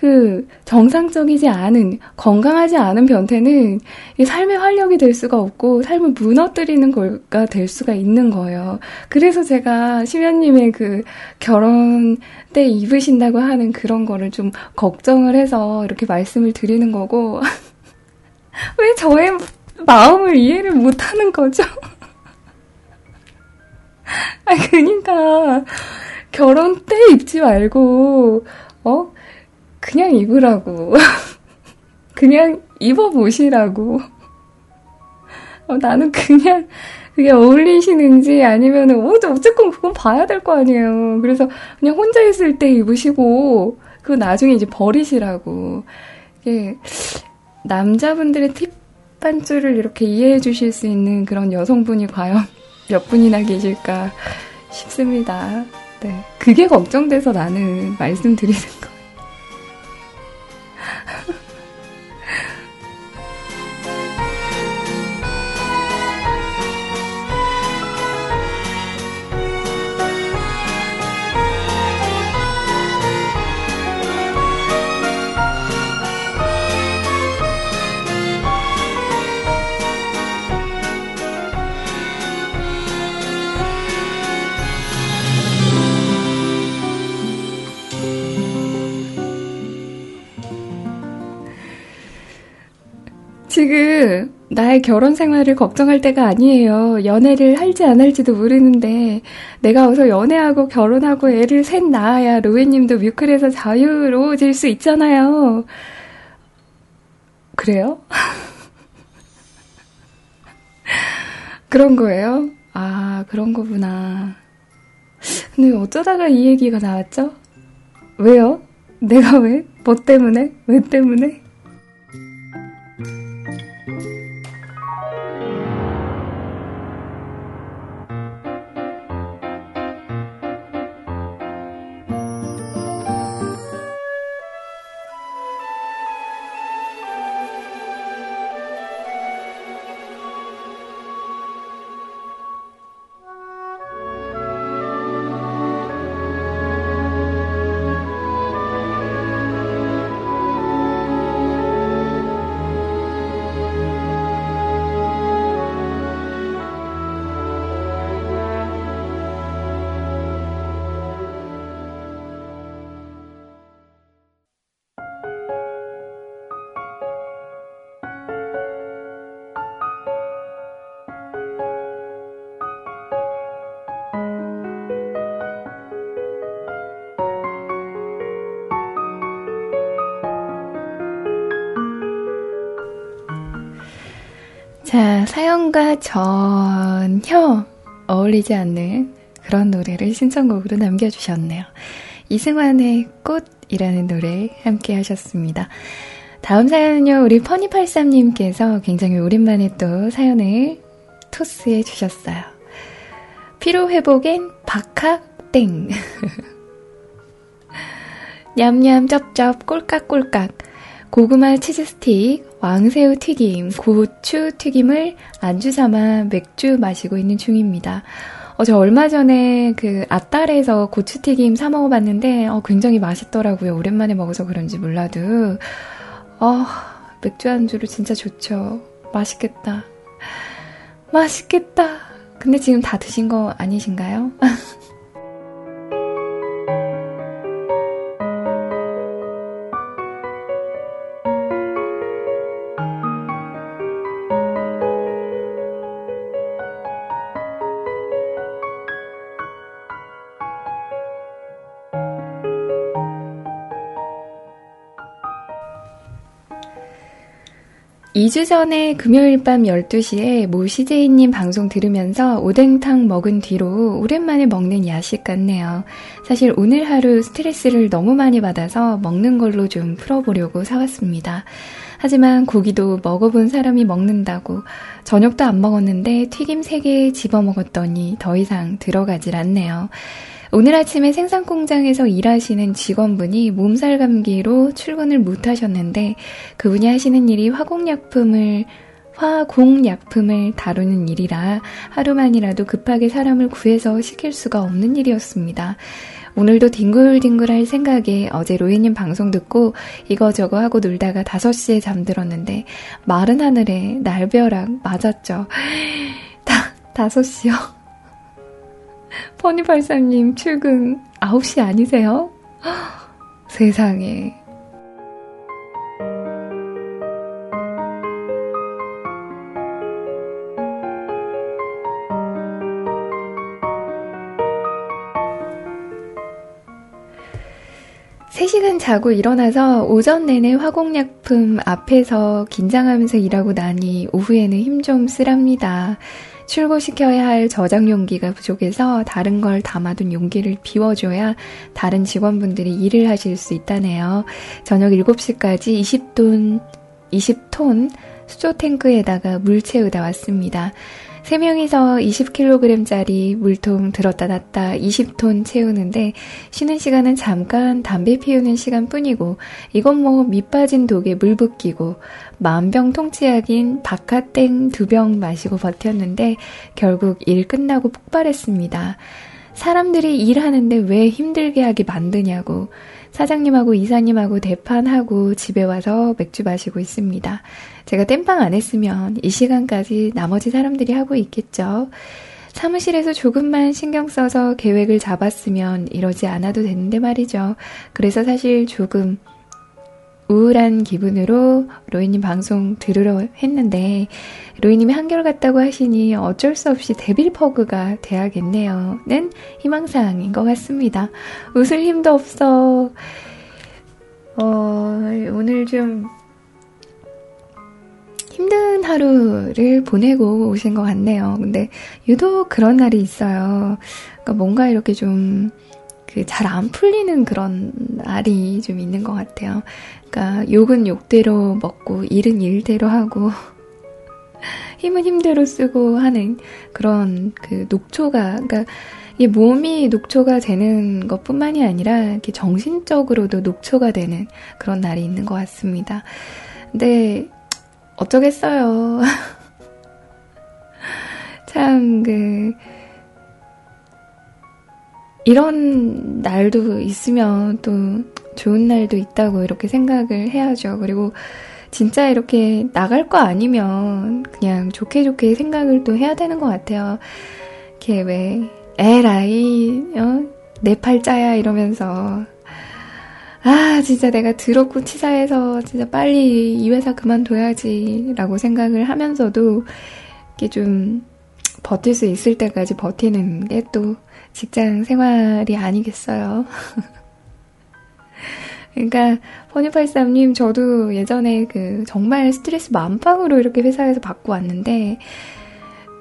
그 정상적이지 않은 건강하지 않은 변태는 삶의 활력이 될 수가 없고 삶을 무너뜨리는 거가 될 수가 있는 거예요. 그래서 제가 심연님의 그 결혼 때 입으신다고 하는 그런 거를 좀 걱정을 해서 이렇게 말씀을 드리는 거고 왜 저의 마음을 이해를 못하는 거죠? 아 그니까 결혼 때 입지 말고 어 그냥 입으라고. 그냥 입어보시라고. 어, 나는 그냥, 그게 어울리시는지 아니면은, 어, 어쨌건 그건 봐야 될 거 아니에요. 그래서 그냥 혼자 있을 때 입으시고, 그 나중에 이제 버리시라고. 이게, 남자분들의 팁 반줄을 이렇게 이해해 주실 수 있는 그런 여성분이 과연 몇 분이나 계실까 싶습니다. 네. 그게 걱정돼서 나는 말씀드리는 거. 나의 결혼 생활을 걱정할 때가 아니에요. 연애를 할지 안 할지도 모르는데 내가 어서 연애하고 결혼하고 애를 셋 낳아야 로에님도 뮤클에서 자유로워질 수 있잖아요. 그래요? 그런 거예요? 아, 그런 거구나. 근데 어쩌다가 이 얘기가 나왔죠? 왜요? 내가 왜? 뭐 때문에? 왜 때문에? 자, 사연과 전혀 어울리지 않는 그런 노래를 신청곡으로 남겨주셨네요. 이승환의 꽃이라는 노래 함께 하셨습니다. 다음 사연은요, 우리 퍼니83님께서 굉장히 오랜만에 또 사연을 토스해 주셨어요. 피로회복엔 박학땡. 냠냠 쩝쩝 꼴깍꼴깍. 고구마 치즈 스틱, 왕새우 튀김, 고추 튀김을 안주 삼아 맥주 마시고 있는 중입니다. 어, 저 얼마 전에 그 아딸에서 고추 튀김 사 먹어봤는데, 어, 굉장히 맛있더라고요. 오랜만에 먹어서 그런지 몰라도. 어, 맥주 안주로 진짜 좋죠. 맛있겠다. 맛있겠다. 근데 지금 다 드신 거 아니신가요? (2주) 전에 금요일 밤 (12시에) 모 CJ님 방송 들으면서 오뎅탕 먹은 뒤로 오랜만에 먹는 야식 같네요. 사실 오늘 하루 스트레스를 너무 많이 받아서 먹는 걸로 좀 풀어보려고 사왔습니다. 하지만 고기도 먹어본 사람이 먹는다고 저녁도 안 먹었는데 튀김 3개 집어 먹었더니 더 이상 들어가질 않네요. 오늘 아침에 생산 공장에서 일하시는 직원분이 몸살 감기로 출근을 못 하셨는데 그분이 하시는 일이 화공약품을 화공약품을 다루는 일이라 하루만이라도 급하게 사람을 구해서 시킬 수가 없는 일이었습니다. 오늘도 뒹굴뒹굴할 생각에 어제 로이님 방송 듣고 이거저거 하고 놀다가 5시에 잠들었는데 마른 하늘에 날벼락 맞았죠. 다, 5시요. 퍼니팔사님 출근 9시 아니세요? 세상에. (3시간) 자고 일어나서 오전 내내 화공약품 앞에서 긴장하면서 일하고 나니 오후에는 힘 좀 쓰랍니다. 출고시켜야 할 저장 용기가 부족해서 다른 걸 담아둔 용기를 비워줘야 다른 직원분들이 일을 하실 수 있다네요. 저녁 7시까지 20톤, 20톤 수조 탱크에다가 물 채우다 왔습니다. 3명이서 20kg짜리 물통 들었다 놨다 20톤 채우는데 쉬는 시간은 잠깐 담배 피우는 시간 뿐이고 이건 뭐 밑빠진 독에 물 붓기고 만병통치약인 바카땡 두 병 마시고 버텼는데 결국 일 끝나고 폭발했습니다. 사람들이 일하는데 왜 힘들게 하게 만드냐고 사장님하고 이사님하고 대판하고 집에 와서 맥주 마시고 있습니다. 제가 땜빵 안 했으면 이 시간까지 나머지 사람들이 하고 있겠죠. 사무실에서 조금만 신경 써서 계획을 잡았으면 이러지 않아도 되는데 말이죠. 그래서 사실 조금 우울한 기분으로 로이님 방송 들으러 했는데 로이님이 한결같다고 하시니 어쩔 수 없이 데빌 퍼그가 돼야겠네요. 는 희망사항인 것 같습니다. 웃을 힘도 없어. 어, 오늘 좀 힘든 하루를 보내고 오신 것 같네요. 근데 유독 그런 날이 있어요. 그러니까 뭔가 이렇게 좀 그 잘 안 풀리는 그런 날이 좀 있는 것 같아요. 그러니까 욕은 욕대로 먹고 일은 일대로 하고 힘은 힘대로 쓰고 하는 그런 그 녹초가 그러니까 이 몸이 녹초가 되는 것뿐만이 아니라 이렇게 정신적으로도 녹초가 되는 그런 날이 있는 것 같습니다. 근데 어쩌겠어요. 참, 그, 이런 날도 있으면 또 좋은 날도 있다고 이렇게 생각을 해야죠. 그리고 진짜 이렇게 나갈 거 아니면 그냥 좋게 좋게 생각을 또 해야 되는 것 같아요. 이렇게 왜, 에라이, 어? 내 팔자야 이러면서 아, 진짜 내가 더럽고 치사해서 진짜 빨리 이 회사 그만둬야지 라고 생각을 하면서도 이게 좀 버틸 수 있을 때까지 버티는 게 또 직장 생활이 아니겠어요. 그러니까 퍼니팔삼님 저도 예전에 그 정말 스트레스 만빵으로 이렇게 회사에서 받고 왔는데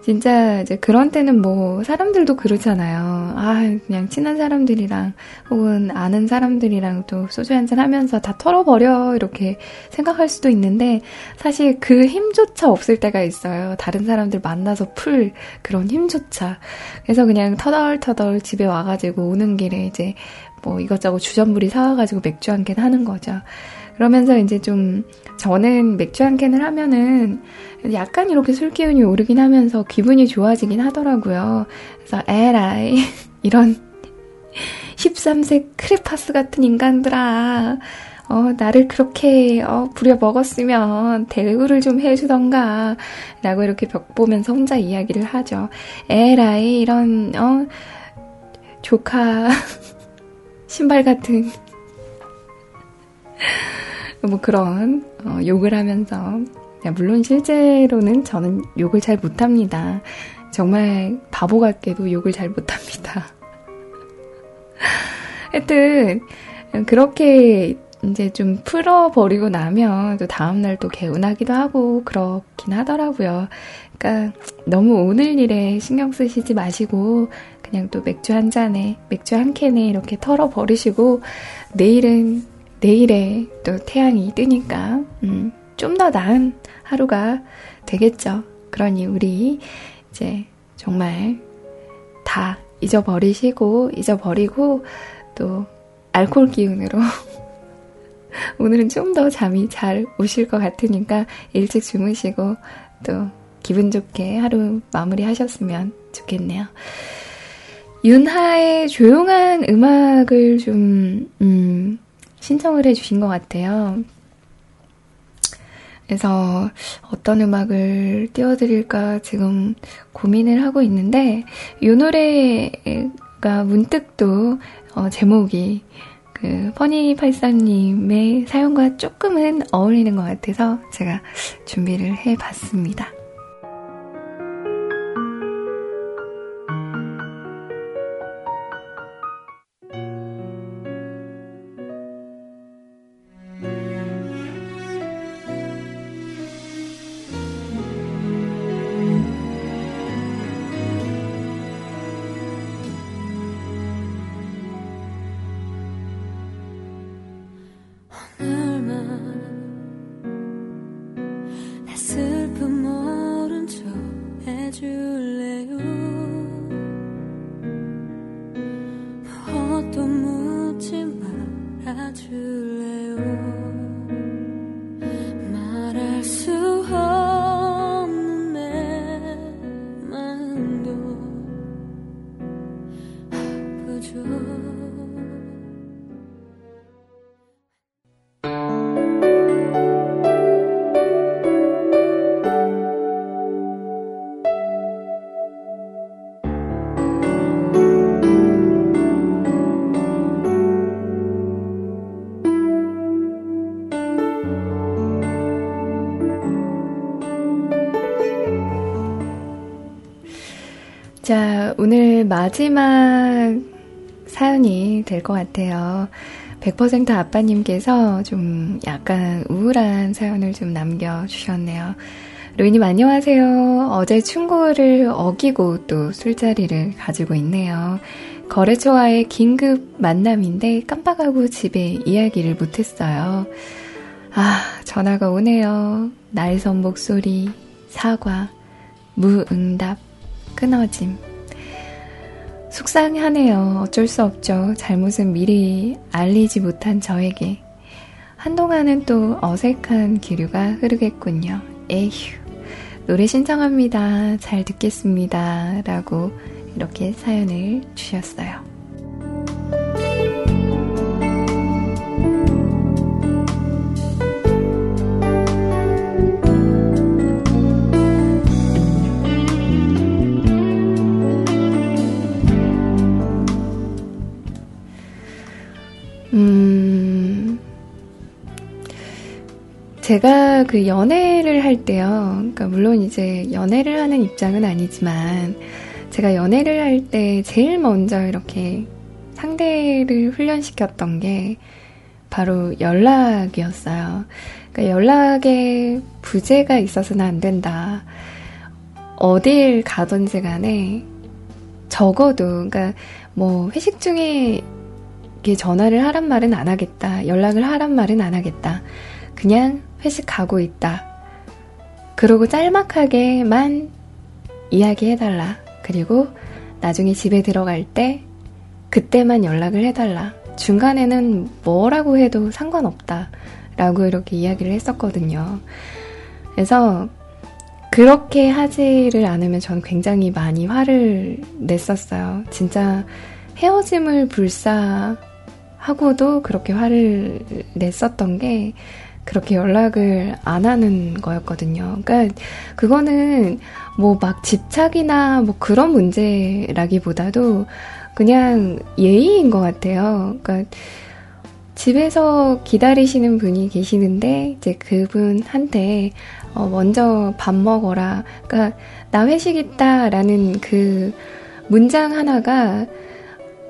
진짜 이제 그런 때는 뭐 사람들도 그렇잖아요. 아, 그냥 친한 사람들이랑 혹은 아는 사람들이랑 또 소주 한잔 하면서 다 털어버려 이렇게 생각할 수도 있는데 사실 그 힘조차 없을 때가 있어요. 다른 사람들 만나서 풀 그런 힘조차. 그래서 그냥 터덜터덜 집에 와가지고 오는 길에 이제 뭐 이것저것 주전부리 사와가지고 맥주 한 캔 하는 거죠. 그러면서 이제 좀 저는 맥주 한 캔을 하면은 약간 이렇게 술 기운이 오르긴 하면서 기분이 좋아지긴 하더라고요. 그래서 에라이 이런 13세 크레파스 같은 인간들아 어, 나를 그렇게, 어, 부려 먹었으면 대우를 좀 해주던가, 라고 이렇게 벽 보면서 혼자 이야기를 하죠. 에라이, 이런, 어, 조카, 신발 같은, 뭐 그런, 어, 욕을 하면서 물론 실제로는 저는 욕을 잘 못합니다. 정말 바보 같게도 욕을 잘 못합니다. 하여튼, 그렇게 이제 좀 풀어버리고 나면 또 다음날 또 개운하기도 하고 그렇긴 하더라고요. 그러니까 너무 오늘 일에 신경 쓰시지 마시고 그냥 또 맥주 한 잔에, 맥주 한 캔에 이렇게 털어 버리시고 내일은 내일에 또 태양이 뜨니까, 음, 좀 더 나은 하루가 되겠죠. 그러니 우리 이제 정말 다 잊어버리시고, 잊어버리고, 또 알코올 기운으로 오늘은 좀 더 잠이 잘 오실 것 같으니까 일찍 주무시고 또 기분 좋게 하루 마무리 하셨으면 좋겠네요. 윤하의 조용한 음악을 좀, 음, 신청을 해주신 것 같아요. 그래서 어떤 음악을 띄워드릴까 지금 고민을 하고 있는데, 이 노래가 문득 또 어, 제목이 그 퍼니팔사님의 사연과 조금은 어울리는 것 같아서 제가 준비를 해봤습니다. 자, 오늘 마지막 사연이 될 것 같아요. 100% 아빠님께서 좀 약간 우울한 사연을 좀 남겨주셨네요. 로이님 안녕하세요. 어제 충고를 어기고 또 술자리를 가지고 있네요. 거래처와의 긴급 만남인데 깜빡하고 집에 이야기를 못했어요. 아, 전화가 오네요. 날선 목소리, 사과, 무응답. 끊어짐. 속상하네요. 어쩔 수 없죠. 잘못은 미리 알리지 못한 저에게. 한동안은 또 어색한 기류가 흐르겠군요. 에휴. 노래 신청합니다. 잘 듣겠습니다. 라고 이렇게 사연을 주셨어요. 제가 그 연애를 할 때요. 그러니까 물론 이제 연애를 하는 입장은 아니지만 제가 연애를 할 때 제일 먼저 이렇게 상대를 훈련시켰던 게 바로 연락이었어요. 그러니까 연락에 부재가 있어서는 안 된다. 어딜 가든지 간에 적어도, 그러니까 뭐 회식 중에 전화를 하란 말은 안 하겠다. 연락을 하란 말은 안 하겠다. 그냥 회식 가고 있다. 그러고 짤막하게만 이야기해달라. 그리고 나중에 집에 들어갈 때 그때만 연락을 해달라. 중간에는 뭐라고 해도 상관없다. 라고 이렇게 이야기를 했었거든요. 그래서 그렇게 하지를 않으면 저는 굉장히 많이 화를 냈었어요. 진짜 헤어짐을 불사하고도 그렇게 화를 냈었던 게 그렇게 연락을 안 하는 거였거든요. 그러니까 그거는 뭐 막 집착이나 뭐 그런 문제라기보다도 그냥 예의인 것 같아요. 그러니까 집에서 기다리시는 분이 계시는데 이제 그분한테 어 먼저 밥 먹어라. 그러니까 나 회식 있다라는 그 문장 하나가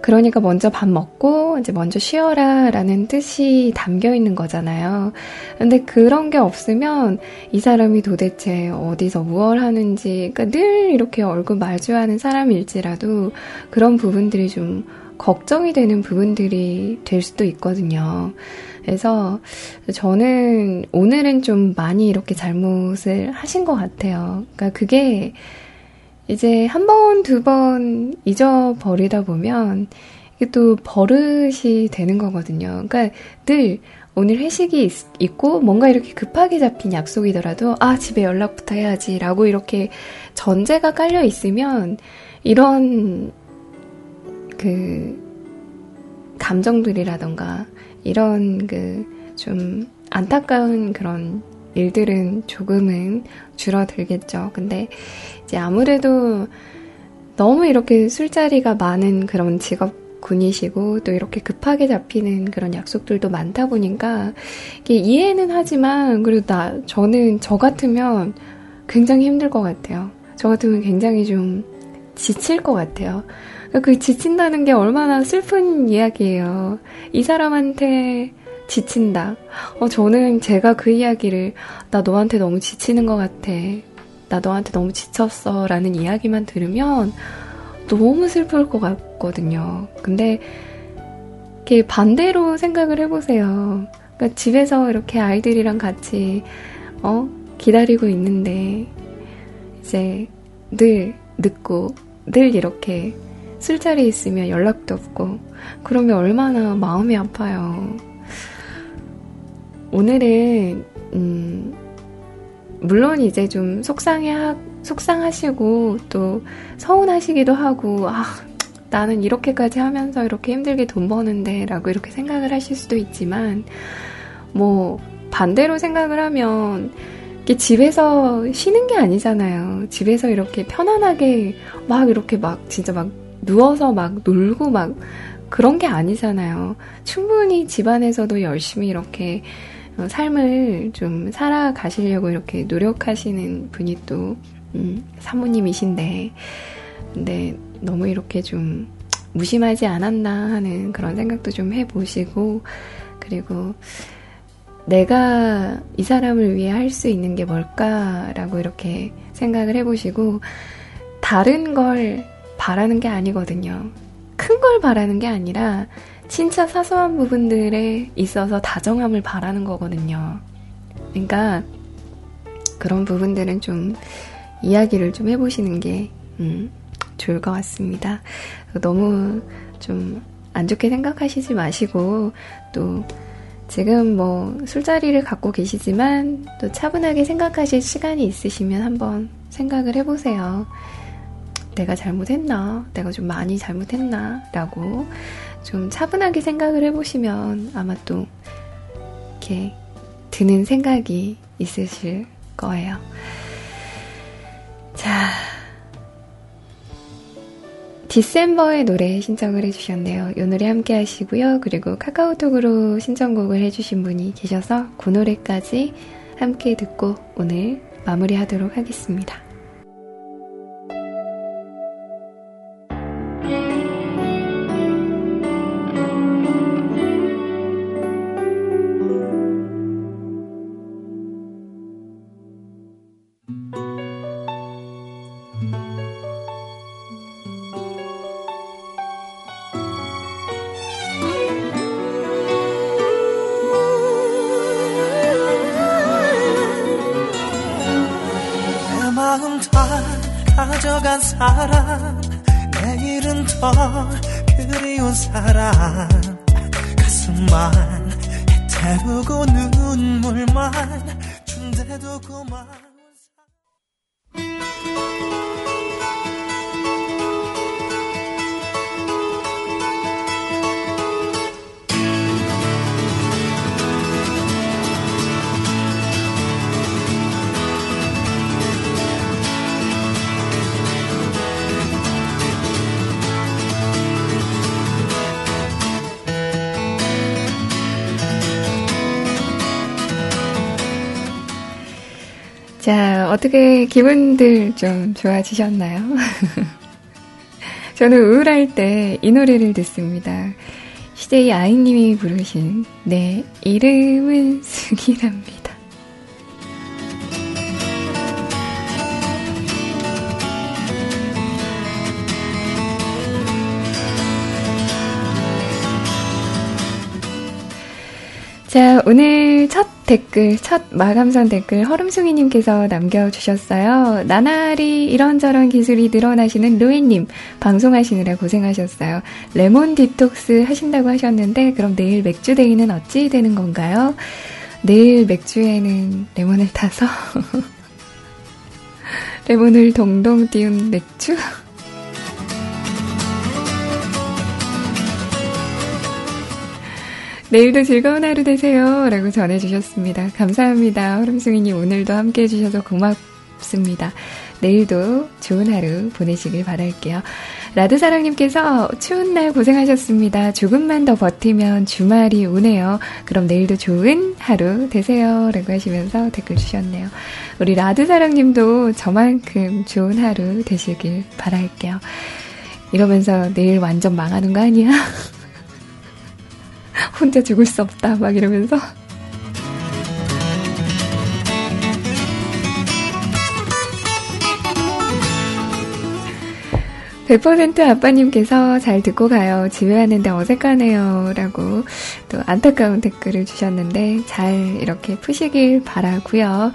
그러니까 먼저 밥 먹고 이제 먼저 쉬어라 라는 뜻이 담겨 있는 거잖아요. 근데 그런 게 없으면 이 사람이 도대체 어디서 무얼 하는지, 그러니까 늘 이렇게 얼굴 마주하는 사람일지라도 그런 부분들이 좀 걱정이 되는 부분들이 될 수도 있거든요. 그래서 저는 오늘은 좀 많이 이렇게 잘못을 하신 것 같아요. 그러니까 그게 이제 한 번, 두 번 잊어버리다 보면 이게 또 버릇이 되는 거거든요. 그러니까 늘 오늘 회식이 있, 고 뭔가 이렇게 급하게 잡힌 약속이더라도 아, 집에 연락부터 해야지 라고 이렇게 전제가 깔려 있으면 이런 그 감정들이라던가 이런 그 좀 안타까운 그런 일들은 조금은 줄어들겠죠. 근데 이제 아무래도 너무 이렇게 술자리가 많은 그런 직업군이시고 또 이렇게 급하게 잡히는 그런 약속들도 많다 보니까 이해는 하지만 그래도 나 저는 저 같으면 굉장히 힘들 것 같아요. 저 같으면 굉장히 좀 지칠 것 같아요. 그 지친다는 게 얼마나 슬픈 이야기예요. 이 사람한테 지친다. 어, 저는 제가 그 이야기를, 나 너한테 너무 지치는 것 같아. 나 너한테 너무 지쳤어. 라는 이야기만 들으면 너무 슬플 것 같거든요. 근데, 이렇게 반대로 생각을 해보세요. 그러니까 집에서 이렇게 아이들이랑 같이, 어, 기다리고 있는데, 이제 늘 늦고, 늘 이렇게 술자리에 있으면 연락도 없고, 그러면 얼마나 마음이 아파요. 오늘은 음, 물론 이제 좀 속상해 속상하시고 또 서운하시기도 하고 아 나는 이렇게까지 하면서 이렇게 힘들게 돈 버는데라고 이렇게 생각을 하실 수도 있지만 뭐 반대로 생각을 하면 집에서 쉬는 게 아니잖아요. 집에서 이렇게 편안하게 막 이렇게 막 진짜 막 누워서 막 놀고 막 그런 게 아니잖아요. 충분히 집안에서도 열심히 이렇게 어, 삶을 좀 살아가시려고 이렇게 노력하시는 분이 또 음, 사모님이신데 근데 너무 이렇게 좀 무심하지 않았나 하는 그런 생각도 좀 해보시고 그리고 내가 이 사람을 위해 할 수 있는 게 뭘까라고 이렇게 생각을 해보시고 다른 걸 바라는 게 아니거든요. 큰 걸 바라는 게 아니라 진짜 사소한 부분들에 있어서 다정함을 바라는 거거든요. 그러니까 그런 부분들은 좀 이야기를 좀 해보시는 게 음, 좋을 것 같습니다. 너무 좀 안 좋게 생각하시지 마시고 또 지금 뭐 술자리를 갖고 계시지만 또 차분하게 생각하실 시간이 있으시면 한번 생각을 해보세요. 내가 잘못했나? 내가 좀 많이 잘못했나? 라고 좀 차분하게 생각을 해보시면 아마 또 이렇게 드는 생각이 있으실 거예요. 자, 디셈버의 노래 신청을 해주셨네요. 이 노래 함께 하시고요. 그리고 카카오톡으로 신청곡을 해주신 분이 계셔서 그 노래까지 함께 듣고 오늘 마무리하도록 하겠습니다. 어떻게 기분들 좀 좋아지셨나요? 저는 우울할 때 이 노래를 듣습니다. CJ 아이님이 부르신 내 이름은 승이랍니다. 댓글, 첫 마감선 댓글 허름숭이님께서 남겨주셨어요. 나날이 이런저런 기술이 늘어나시는 루이님, 방송하시느라 고생하셨어요. 레몬 디톡스 하신다고 하셨는데, 그럼 내일 맥주 데이는 어찌 되는 건가요? 내일 맥주에는 레몬을 타서, 레몬을 동동 띄운 맥주? 내일도 즐거운 하루 되세요. 라고 전해주셨습니다. 감사합니다. 허름승이님 오늘도 함께 해주셔서 고맙습니다. 내일도 좋은 하루 보내시길 바랄게요. 라드사랑님께서 추운 날 고생하셨습니다. 조금만 더 버티면 주말이 오네요. 그럼 내일도 좋은 하루 되세요. 라고 하시면서 댓글 주셨네요. 우리 라드사랑님도 저만큼 좋은 하루 되시길 바랄게요. 이러면서 내일 완전 망하는 거 아니야? 혼자 죽을 수 없다. 막 이러면서. (100% 아빠님께서 잘 듣고 가요. 집에 왔는데 어색하네요. 라고 또 안타까운 댓글을 주셨는데 잘 이렇게 푸시길 바라고요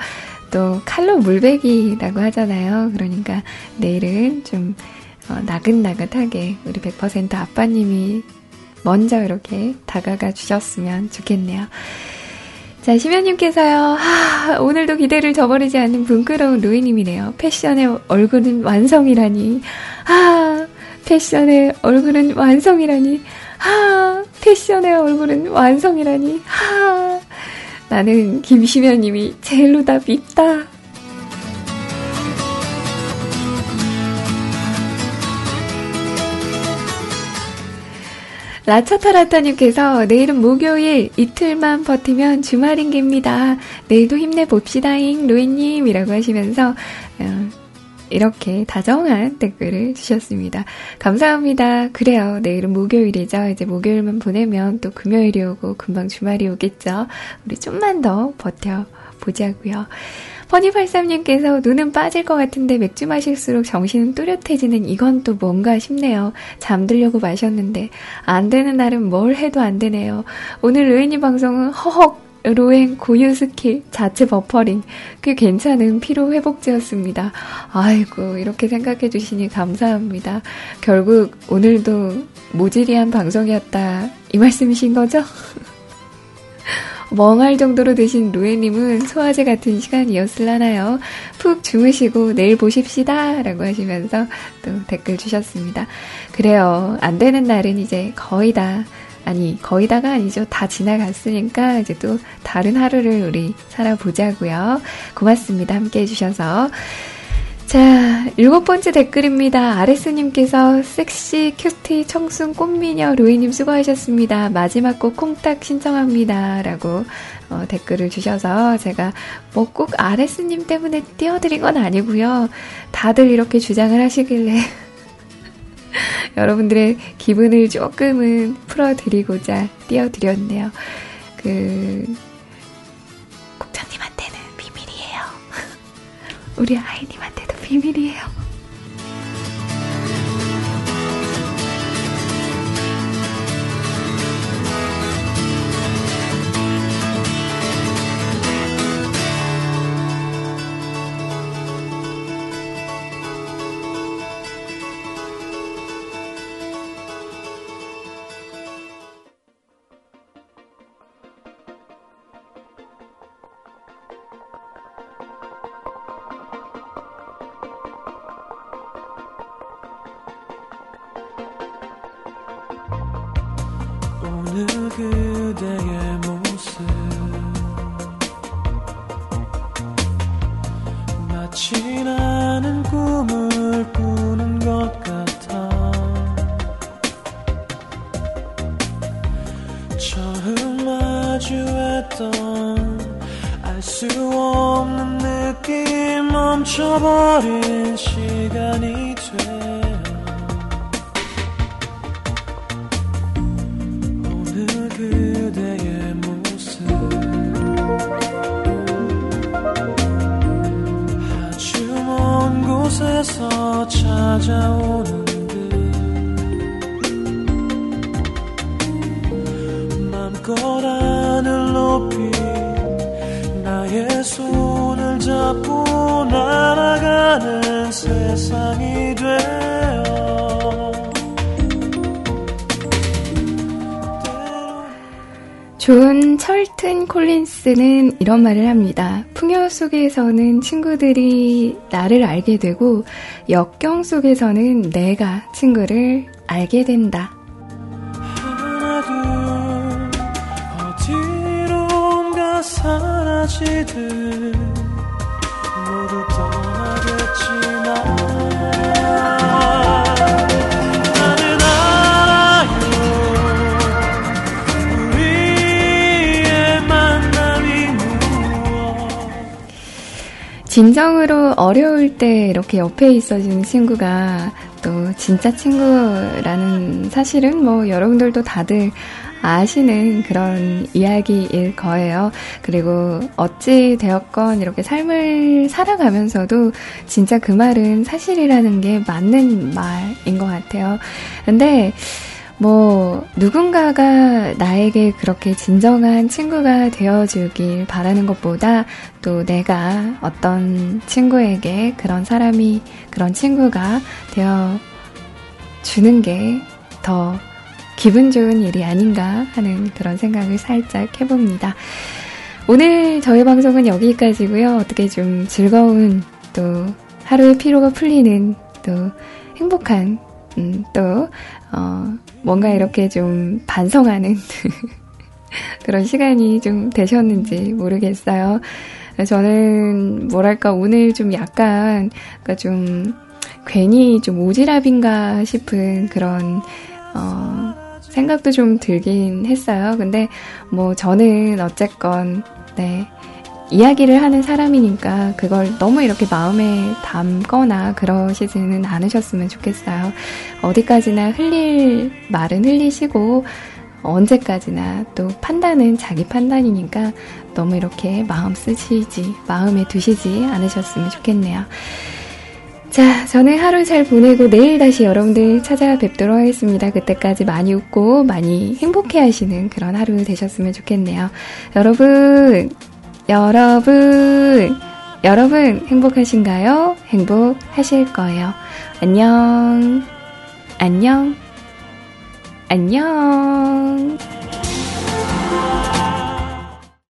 또 칼로 물베기라고 하잖아요. 그러니까 내일은 좀 어, 나긋나긋하게 우리 100% 아빠님이 먼저 이렇게 다가가 주셨으면 좋겠네요. 자, 심연님께서요, 하, 오늘도 기대를 저버리지 않는 분끄러운 루이님이네요. 패션의 얼굴은 완성이라니. 하, 패션의 얼굴은 완성이라니. 하, 패션의 얼굴은 완성이라니. 하, 나는 김심연님이 제일로 다 밉다. 라차타라타님께서 내일은 목요일 이틀만 버티면 주말인 깁니다. 내일도 힘내봅시다잉 로이님 이라고 하시면서 어, 이렇게 다정한 댓글을 주셨습니다. 감사합니다. 그래요. 내일은 목요일이죠. 이제 목요일만 보내면 또 금요일이 오고 금방 주말이 오겠죠. 우리 좀만 더 버텨 보자고요. 퍼니83님께서 눈은 빠질 것 같은데 맥주 마실수록 정신은 뚜렷해지는 이건 또 뭔가 싶네요. 잠들려고 마셨는데 안 되는 날은 뭘 해도 안 되네요. 오늘 루이니 방송은 허헉 로행 고유 스킬 자체 버퍼링 꽤 괜찮은 피로 회복제였습니다. 아이고 이렇게 생각해 주시니 감사합니다. 결국 오늘도 모질이한 방송이었다 이 말씀이신 거죠? 멍할 정도로 드신 루에님은 소화제 같은 시간이었을라나요? 푹 주무시고 내일 보십시다. 라고 하시면서 또 댓글 주셨습니다. 그래요. 안 되는 날은 이제 거의 다, 아니, 거의 다가 아니죠. 다 지나갔으니까 이제 또 다른 하루를 우리 살아보자고요. 고맙습니다. 함께 해주셔서. 자, 일곱 번째 댓글입니다. 아레스님께서 섹시 큐티 청순 꽃미녀 로이님 수고하셨습니다. 마지막 곡 콩딱 신청합니다. 라고 어, 댓글을 주셔서 제가 뭐 꼭 아레스님 때문에 띄워드린 건 아니고요. 다들 이렇게 주장을 하시길래 여러분들의 기분을 조금은 풀어드리고자 띄워드렸네요. 그 국장님한테는 비밀이에요. 우리 아이님한테도 비밀이에요. 속에서는 친구들이 나를 알게 되고 역경 속에서는 내가 친구를 알게 된다. 사라지듯 진정으로 어려울 때 이렇게 옆에 있어주는 친구가 또 진짜 친구라는 사실은 뭐 여러분들도 다들 아시는 그런 이야기일 거예요. 그리고 어찌 되었건 이렇게 삶을 살아가면서도 진짜 그 말은 사실이라는 게 맞는 말인 것 같아요. 근데 뭐, 누군가가 나에게 그렇게 진정한 친구가 되어주길 바라는 것보다 또 내가 어떤 친구에게 그런 사람이, 그런 친구가 되어주는 게 더 기분 좋은 일이 아닌가 하는 그런 생각을 살짝 해봅니다. 오늘 저희 방송은 여기까지고요. 어떻게 좀 즐거운 또 하루의 피로가 풀리는 또 행복한 음, 또 어, 뭔가 이렇게 좀 반성하는 그런 시간이 좀 되셨는지 모르겠어요. 저는 뭐랄까 오늘 좀 약간 그러니까 좀 괜히 좀 오지랖인가 싶은 그런 어, 생각도 좀 들긴 했어요. 근데 뭐 저는 어쨌건 네 이야기를 하는 사람이니까 그걸 너무 이렇게 마음에 담거나 그러시지는 않으셨으면 좋겠어요. 어디까지나 흘릴 말은 흘리시고 언제까지나 또 판단은 자기 판단이니까 너무 이렇게 마음 쓰시지, 마음에 두시지 않으셨으면 좋겠네요. 자, 저는 하루 잘 보내고 내일 다시 여러분들 찾아뵙도록 하겠습니다. 그때까지 많이 웃고 많이 행복해 하시는 그런 하루 되셨으면 좋겠네요. 여러분, 여러분, 여러분 행복하신가요? 행복하실 거예요. 안녕, 안녕, 안녕.